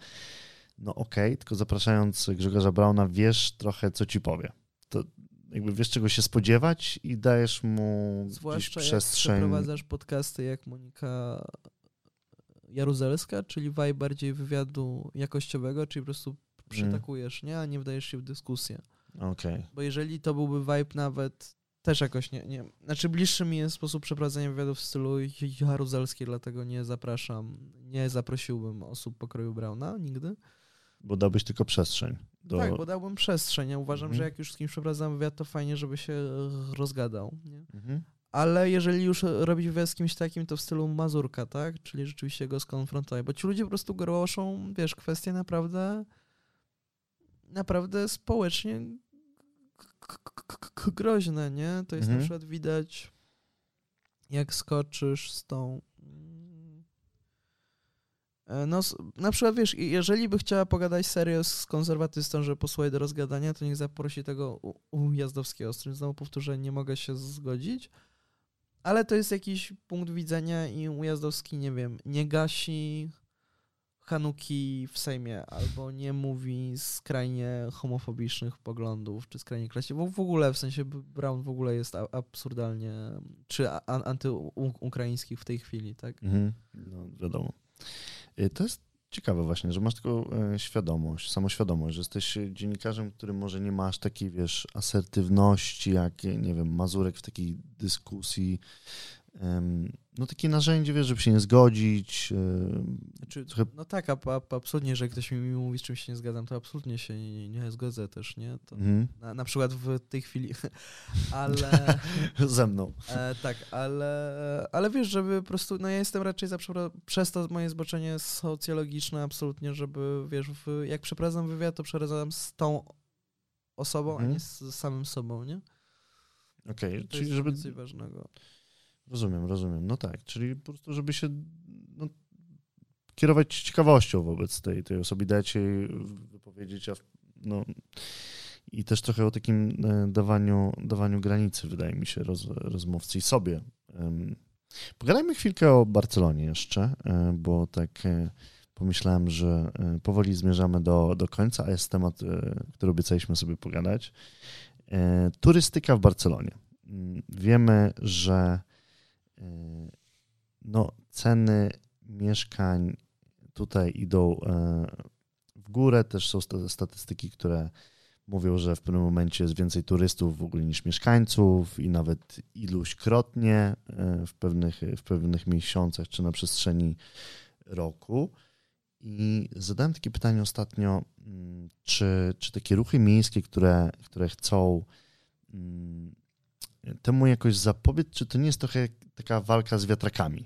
no okej, tylko zapraszając Grzegorza Brauna wiesz trochę, co ci powie. To jakby wiesz, czego się spodziewać i dajesz mu Zwłaszcza przestrzeń. przeprowadzasz podcasty jak Monika Jaruzelska, czyli vibe bardziej wywiadu jakościowego, czyli po prostu przytakujesz, nie? A nie wdajesz się w dyskusję. Okej. Bo jeżeli to byłby vibe nawet też jakoś nie, nie. Znaczy bliższy mi jest sposób przeprowadzenia wywiadu w stylu jaruzelskiej, dlatego nie zapraszam, nie zaprosiłbym osób pokroju Brauna nigdy. Bo dałbyś tylko przestrzeń. Do... Tak, bo dałbym przestrzeń. Ja uważam, Mhm. że jak już z kimś przeprowadzam wywiad, to fajnie, żeby się rozgadał. Nie? Mhm. Ale jeżeli już robić wywiad z kimś takim, to w stylu Mazurka, tak? Czyli rzeczywiście go skonfrontować. Bo ci ludzie po prostu głoszą, wiesz, kwestie naprawdę naprawdę społecznie groźne, nie? To jest Mhm. na przykład widać, jak skoczysz z tą... mm, e, No, na przykład wiesz, jeżeli by chciała pogadać serio z konserwatystą, że posłuchaj do rozgadania, to niech zaprosi tego u, u Jazdowskiego, z którym znowu powtórzę, nie mogę się zgodzić, ale to jest jakiś punkt widzenia i Ujazdowski, nie wiem, nie gasi Hanuki w Sejmie albo nie mówi skrajnie homofobicznych poglądów, czy skrajnie klasie. W, w ogóle, w sensie Brown w ogóle jest absurdalnie, czy a- a- antyukraiński w tej chwili, tak? Mhm. No, wiadomo. Y, To jest ciekawe właśnie, że masz taką e, świadomość, samoświadomość, że jesteś dziennikarzem, który może nie masz takiej, wiesz, asertywności, jak, nie wiem, Mazurek w takiej dyskusji. No takie narzędzie, wiesz, żeby się nie zgodzić. em, Znaczy, Trochę- No tak, a, a, absolutnie, jeżeli ktoś mi mówi, z czymś się nie zgadzam, to absolutnie się nie, nie zgodzę też, nie? To Mhm. na, na przykład w tej chwili, ale... Ze mną. E, tak, ale, ale wiesz, żeby po prostu, no ja jestem raczej za, przez to moje zboczenie socjologiczne absolutnie, żeby, wiesz, w, jak przeprowadzam wywiad, to przeprowadzam z tą osobą, a Mhm. nie z samym sobą, nie? Okej, To czyli jest żeby... ważnego. Rozumiem, rozumiem. No tak, czyli po prostu, żeby się no, kierować ciekawością wobec tej, tej osoby, dać jej wypowiedzieć, a no, i też trochę o takim e, dawaniu, dawaniu granicy, wydaje mi się, roz, rozmówcy i sobie. Pogadajmy chwilkę o Barcelonie jeszcze, e, bo tak e, pomyślałem, że powoli zmierzamy do, do końca, a jest temat, który obiecaliśmy sobie pogadać. Turystyka w Barcelonie. Mm, Wiemy, że no, ceny mieszkań tutaj idą e, w górę. Też są sta- statystyki, które mówią, że w pewnym momencie jest więcej turystów w ogóle niż mieszkańców i nawet iluśkrotnie e, w pewnych, w pewnych miesiącach czy na przestrzeni roku. I zadałem takie pytanie ostatnio, mm, czy, czy takie ruchy miejskie, które, które chcą mm, temu jakoś zapobiec, czy to nie jest trochę taka walka z wiatrakami?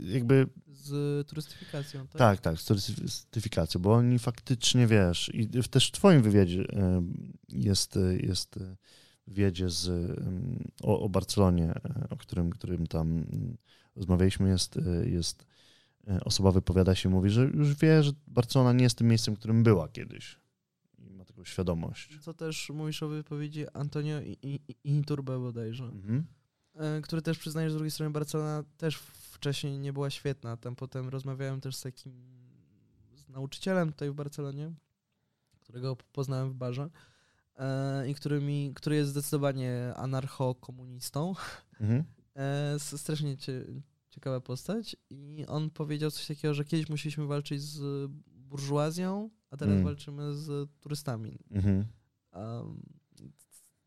Jakby Z turystyfikacją, tak? tak, tak, z turystyfikacją, bo oni faktycznie, wiesz, i też w twoim wywiadzie jest, jest e, wywiadzie z, o, o Barcelonie, e, o którym, którym tam mm, rozmawialiśmy, jest, e, jest osoba wypowiada się, mówi, że już wie, że Barcelona nie jest tym miejscem, którym była kiedyś. Świadomość. Co też mówisz o wypowiedzi Antonio Inturbe bodajże. Mhm. e, który też przyznaje, że z drugiej strony Barcelona też wcześniej nie była świetna. Tam potem rozmawiałem też z takim z nauczycielem tutaj w Barcelonie, którego poznałem w barze e, i który, mi, który jest zdecydowanie anarcho-komunistą. Mhm. E, strasznie cie, ciekawa postać i on powiedział coś takiego, że kiedyś musieliśmy walczyć z burżuazją, a teraz Mm. walczymy z turystami. Mhm. Um,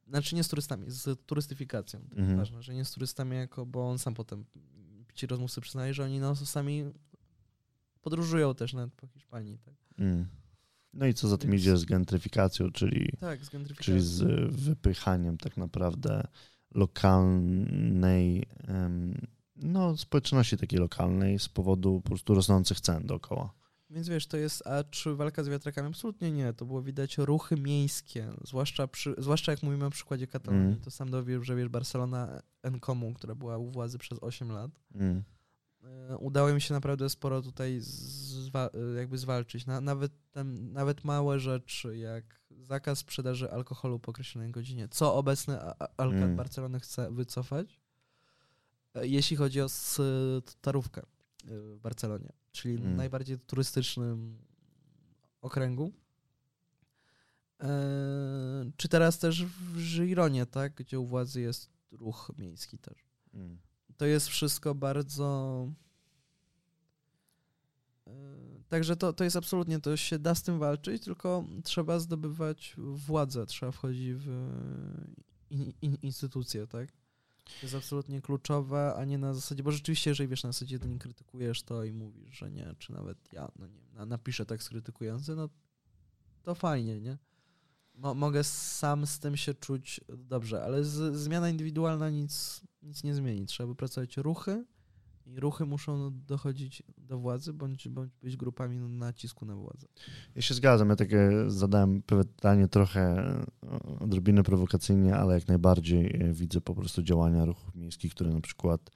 znaczy nie z turystami, z turystyfikacją. Mhm. jest ważne, że nie z turystami jako, bo on sam potem ci rozmówcy przyznaje, że oni no sami podróżują też nawet po Hiszpanii. Tak, Mm. No i co za tym Więc- idzie z gentryfikacją, czyli, tak z gentryfikacją. czyli z wypychaniem tak naprawdę lokalnej, em, no społeczności takiej lokalnej z powodu po prostu rosnących cen dookoła. Więc wiesz, to jest, a czy walka z wiatrakami? Absolutnie nie. To było widać ruchy miejskie, zwłaszcza, przy, zwłaszcza jak mówimy o przykładzie Katalonii, Mm. to sam dowiesz, że wiesz, Barcelona Encomu, która była u władzy przez 8 lat, Mm. e, udało im się naprawdę sporo tutaj zwa, e, jakby zwalczyć. Na, nawet, tam, nawet małe rzeczy, jak zakaz sprzedaży alkoholu po określonej godzinie, co obecny Alcat Mm. Barcelony chce wycofać, e, jeśli chodzi o s- tarówkę e, w Barcelonie, czyli Mm. najbardziej turystycznym okręgu. E, czy teraz też w Gironie, tak, gdzie u władzy jest ruch miejski też Mm. to jest wszystko bardzo. e, Także to, to jest absolutnie, to się da z tym walczyć, tylko trzeba zdobywać władzę, trzeba wchodzić w in, in, instytucje, tak? To jest absolutnie kluczowe, a nie na zasadzie, bo rzeczywiście, jeżeli wiesz, na zasadzie jedynie krytykujesz to i mówisz, że nie, czy nawet ja, no nie wiem, na- napiszę tekst krytykujący, no to fajnie, nie? Mo, mogę sam z tym się czuć dobrze, ale zmiana indywidualna nic, nic nie zmieni. Trzeba wypracować ruchy i ruchy muszą dochodzić do władzy, bądź, bądź być grupami nacisku na władzę. Ja się zgadzam, ja takie zadałem pytanie trochę e, odrobinę prowokacyjnie, ale jak najbardziej e, widzę po prostu działania ruchów miejskich, które na przykład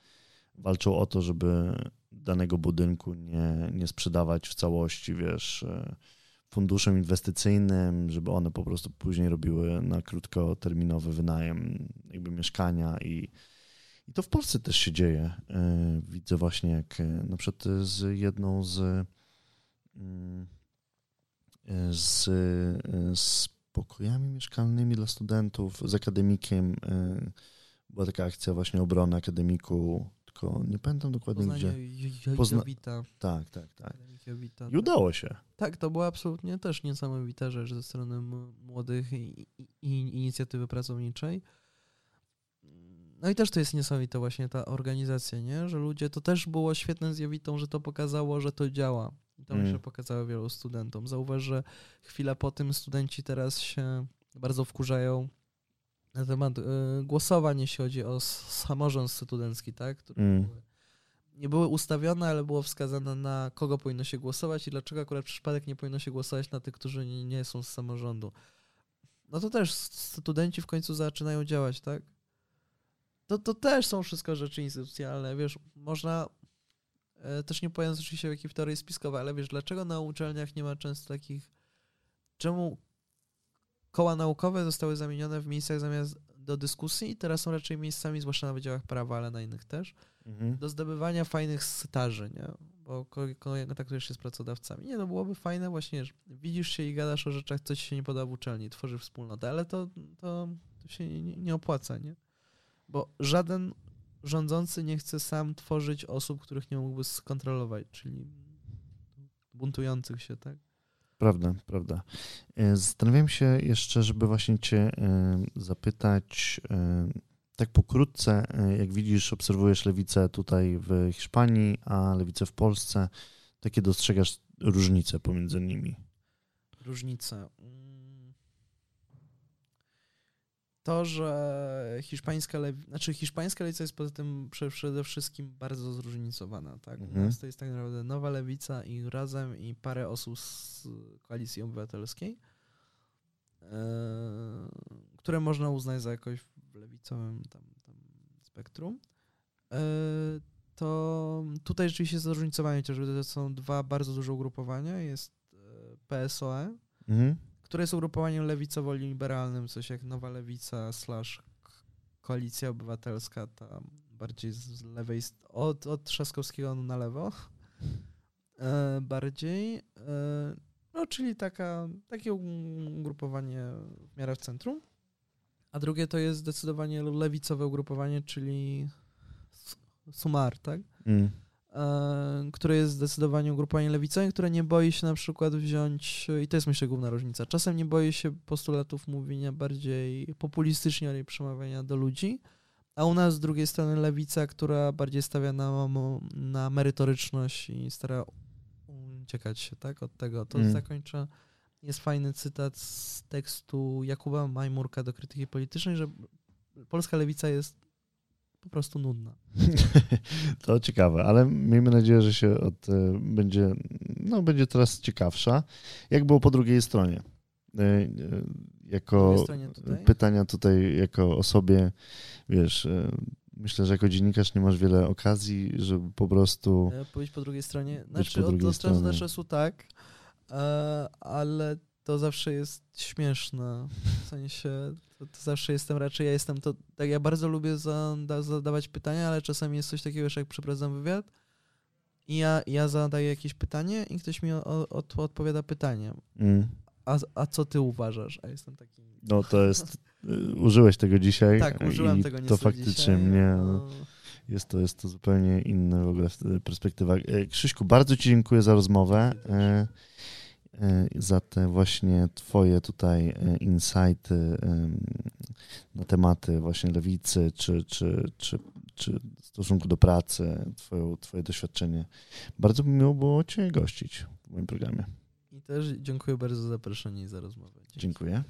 walczą o to, żeby danego budynku nie, nie sprzedawać w całości, wiesz, e, funduszem inwestycyjnym, żeby one po prostu później robiły na krótkoterminowy wynajem jakby mieszkania i, i to w Polsce też się dzieje. E, Widzę właśnie jak e, na przykład z jedną z mm, z, z pokojami mieszkalnymi dla studentów, z akademikiem. e, Była taka akcja właśnie obrony akademiku, tylko nie pamiętam dokładnie Poznanie gdzie. Pozna-. Tak, tak, tak. Akademik Jowita, I udało się. Tak, to była absolutnie też niesamowita rzecz ze strony młodych i, i, i inicjatywy pracowniczej. No i też to jest niesamowita właśnie ta organizacja, nie? Że ludzie, to też było świetne z Jowitą, że to pokazało, że to działa. I to Mm. myślę pokazało wielu studentom. Zauważ, że chwilę po tym studenci teraz się bardzo wkurzają na temat y, głosowań, jeśli chodzi o samorząd studencki, tak? Które Mm. były, nie były ustawione, ale było wskazane na kogo powinno się głosować i dlaczego akurat przypadek nie powinno się głosować na tych, którzy nie, nie są z samorządu. No to też studenci w końcu zaczynają działać, tak? To, to też są wszystko rzeczy instytucjonalne, wiesz, można e, też nie pojąc oczywiście jakiej w teorii spiskowej, ale wiesz, dlaczego na uczelniach nie ma często takich, czemu koła naukowe zostały zamienione w miejscach zamiast do dyskusji i teraz są raczej miejscami, zwłaszcza na wydziałach prawa, ale na innych też, Mhm. do zdobywania fajnych staży, nie? Bo ko- kontaktujesz się z pracodawcami. Nie, no byłoby fajne właśnie, że widzisz się i gadasz o rzeczach, co ci się nie podoba w uczelni, tworzysz wspólnotę, ale to, to, to się nie, nie opłaca, nie? Bo żaden rządzący nie chce sam tworzyć osób, których nie mógłby skontrolować, czyli buntujących się, tak? Prawda, prawda. E, Zastanawiam się jeszcze, żeby właśnie Cię e, zapytać, e, tak pokrótce, jak widzisz, obserwujesz lewicę tutaj w Hiszpanii, a lewicę w Polsce, takie dostrzegasz różnice pomiędzy nimi. różnice. Mm. To, że hiszpańska, lewi... znaczy hiszpańska lewica jest poza tym prze- przede wszystkim bardzo zróżnicowana, tak? U Mhm. nas to jest tak naprawdę nowa lewica i razem i parę osób z koalicji obywatelskiej, e, które można uznać za jakoś w lewicowym tam, tam spektrum. E, to tutaj rzeczywiście zróżnicowanie, chociażby to są dwa bardzo duże ugrupowania. Jest e, PSOE, Mhm. Które jest ugrupowaniem lewicowo-liberalnym, coś jak Nowa Lewica slash Koalicja Obywatelska, ta bardziej z lewej, od, od Trzaskowskiego na lewo, e, bardziej, e, no czyli taka, takie ugrupowanie w miarę w centrum, a drugie to jest zdecydowanie lewicowe ugrupowanie, czyli Sumar, tak? Mm. E, które jest zdecydowanie ugrupowaniem lewicowym, które nie boi się na przykład wziąć, i to jest myślę główna różnica, czasem nie boi się postulatów mówienia bardziej populistycznie, ale przemawiania do ludzi, a u nas z drugiej strony lewica, która bardziej stawia na, na merytoryczność i stara uciekać się tak, od tego. To mm. zakończę. Jest fajny cytat z tekstu Jakuba Majmurka do krytyki politycznej, że polska lewica jest po prostu nudna. to ciekawe, ale miejmy nadzieję, że się od, e, będzie, no, będzie teraz ciekawsza. Jak było po drugiej stronie? E, e, jako tutaj? pytania tutaj jako osobie, wiesz, myślę, że jako dziennikarz nie masz wiele okazji, żeby po prostu... Pójść po drugiej stronie? Znaczy po drugiej od czasu do czasu tak, ale to zawsze jest śmieszne. W sensie, to, to, zawsze jestem raczej, ja jestem to, tak ja bardzo lubię zada, zadawać pytania, ale czasami jest coś takiego, że jak przeprowadzam wywiad i ja, ja zadaję jakieś pytanie i ktoś mi o, o, odpowiada pytaniem. Mm. A, a co ty uważasz? A jestem taki... No to jest, y, użyłeś tego dzisiaj. Tak, użyłem i tego To faktycznie dzisiaj, mnie... No. Jest to, jest to zupełnie inna w ogóle perspektywa. E, Krzyśku, bardzo Ci dziękuję za rozmowę. Za te właśnie Twoje tutaj e, insighty na tematy właśnie lewicy, czy, czy, czy, czy w stosunku do pracy, twoje, twoje doświadczenie. Bardzo miło było Cię gościć w moim programie. I też dziękuję bardzo za zaproszenie i za rozmowę. Dziękuję.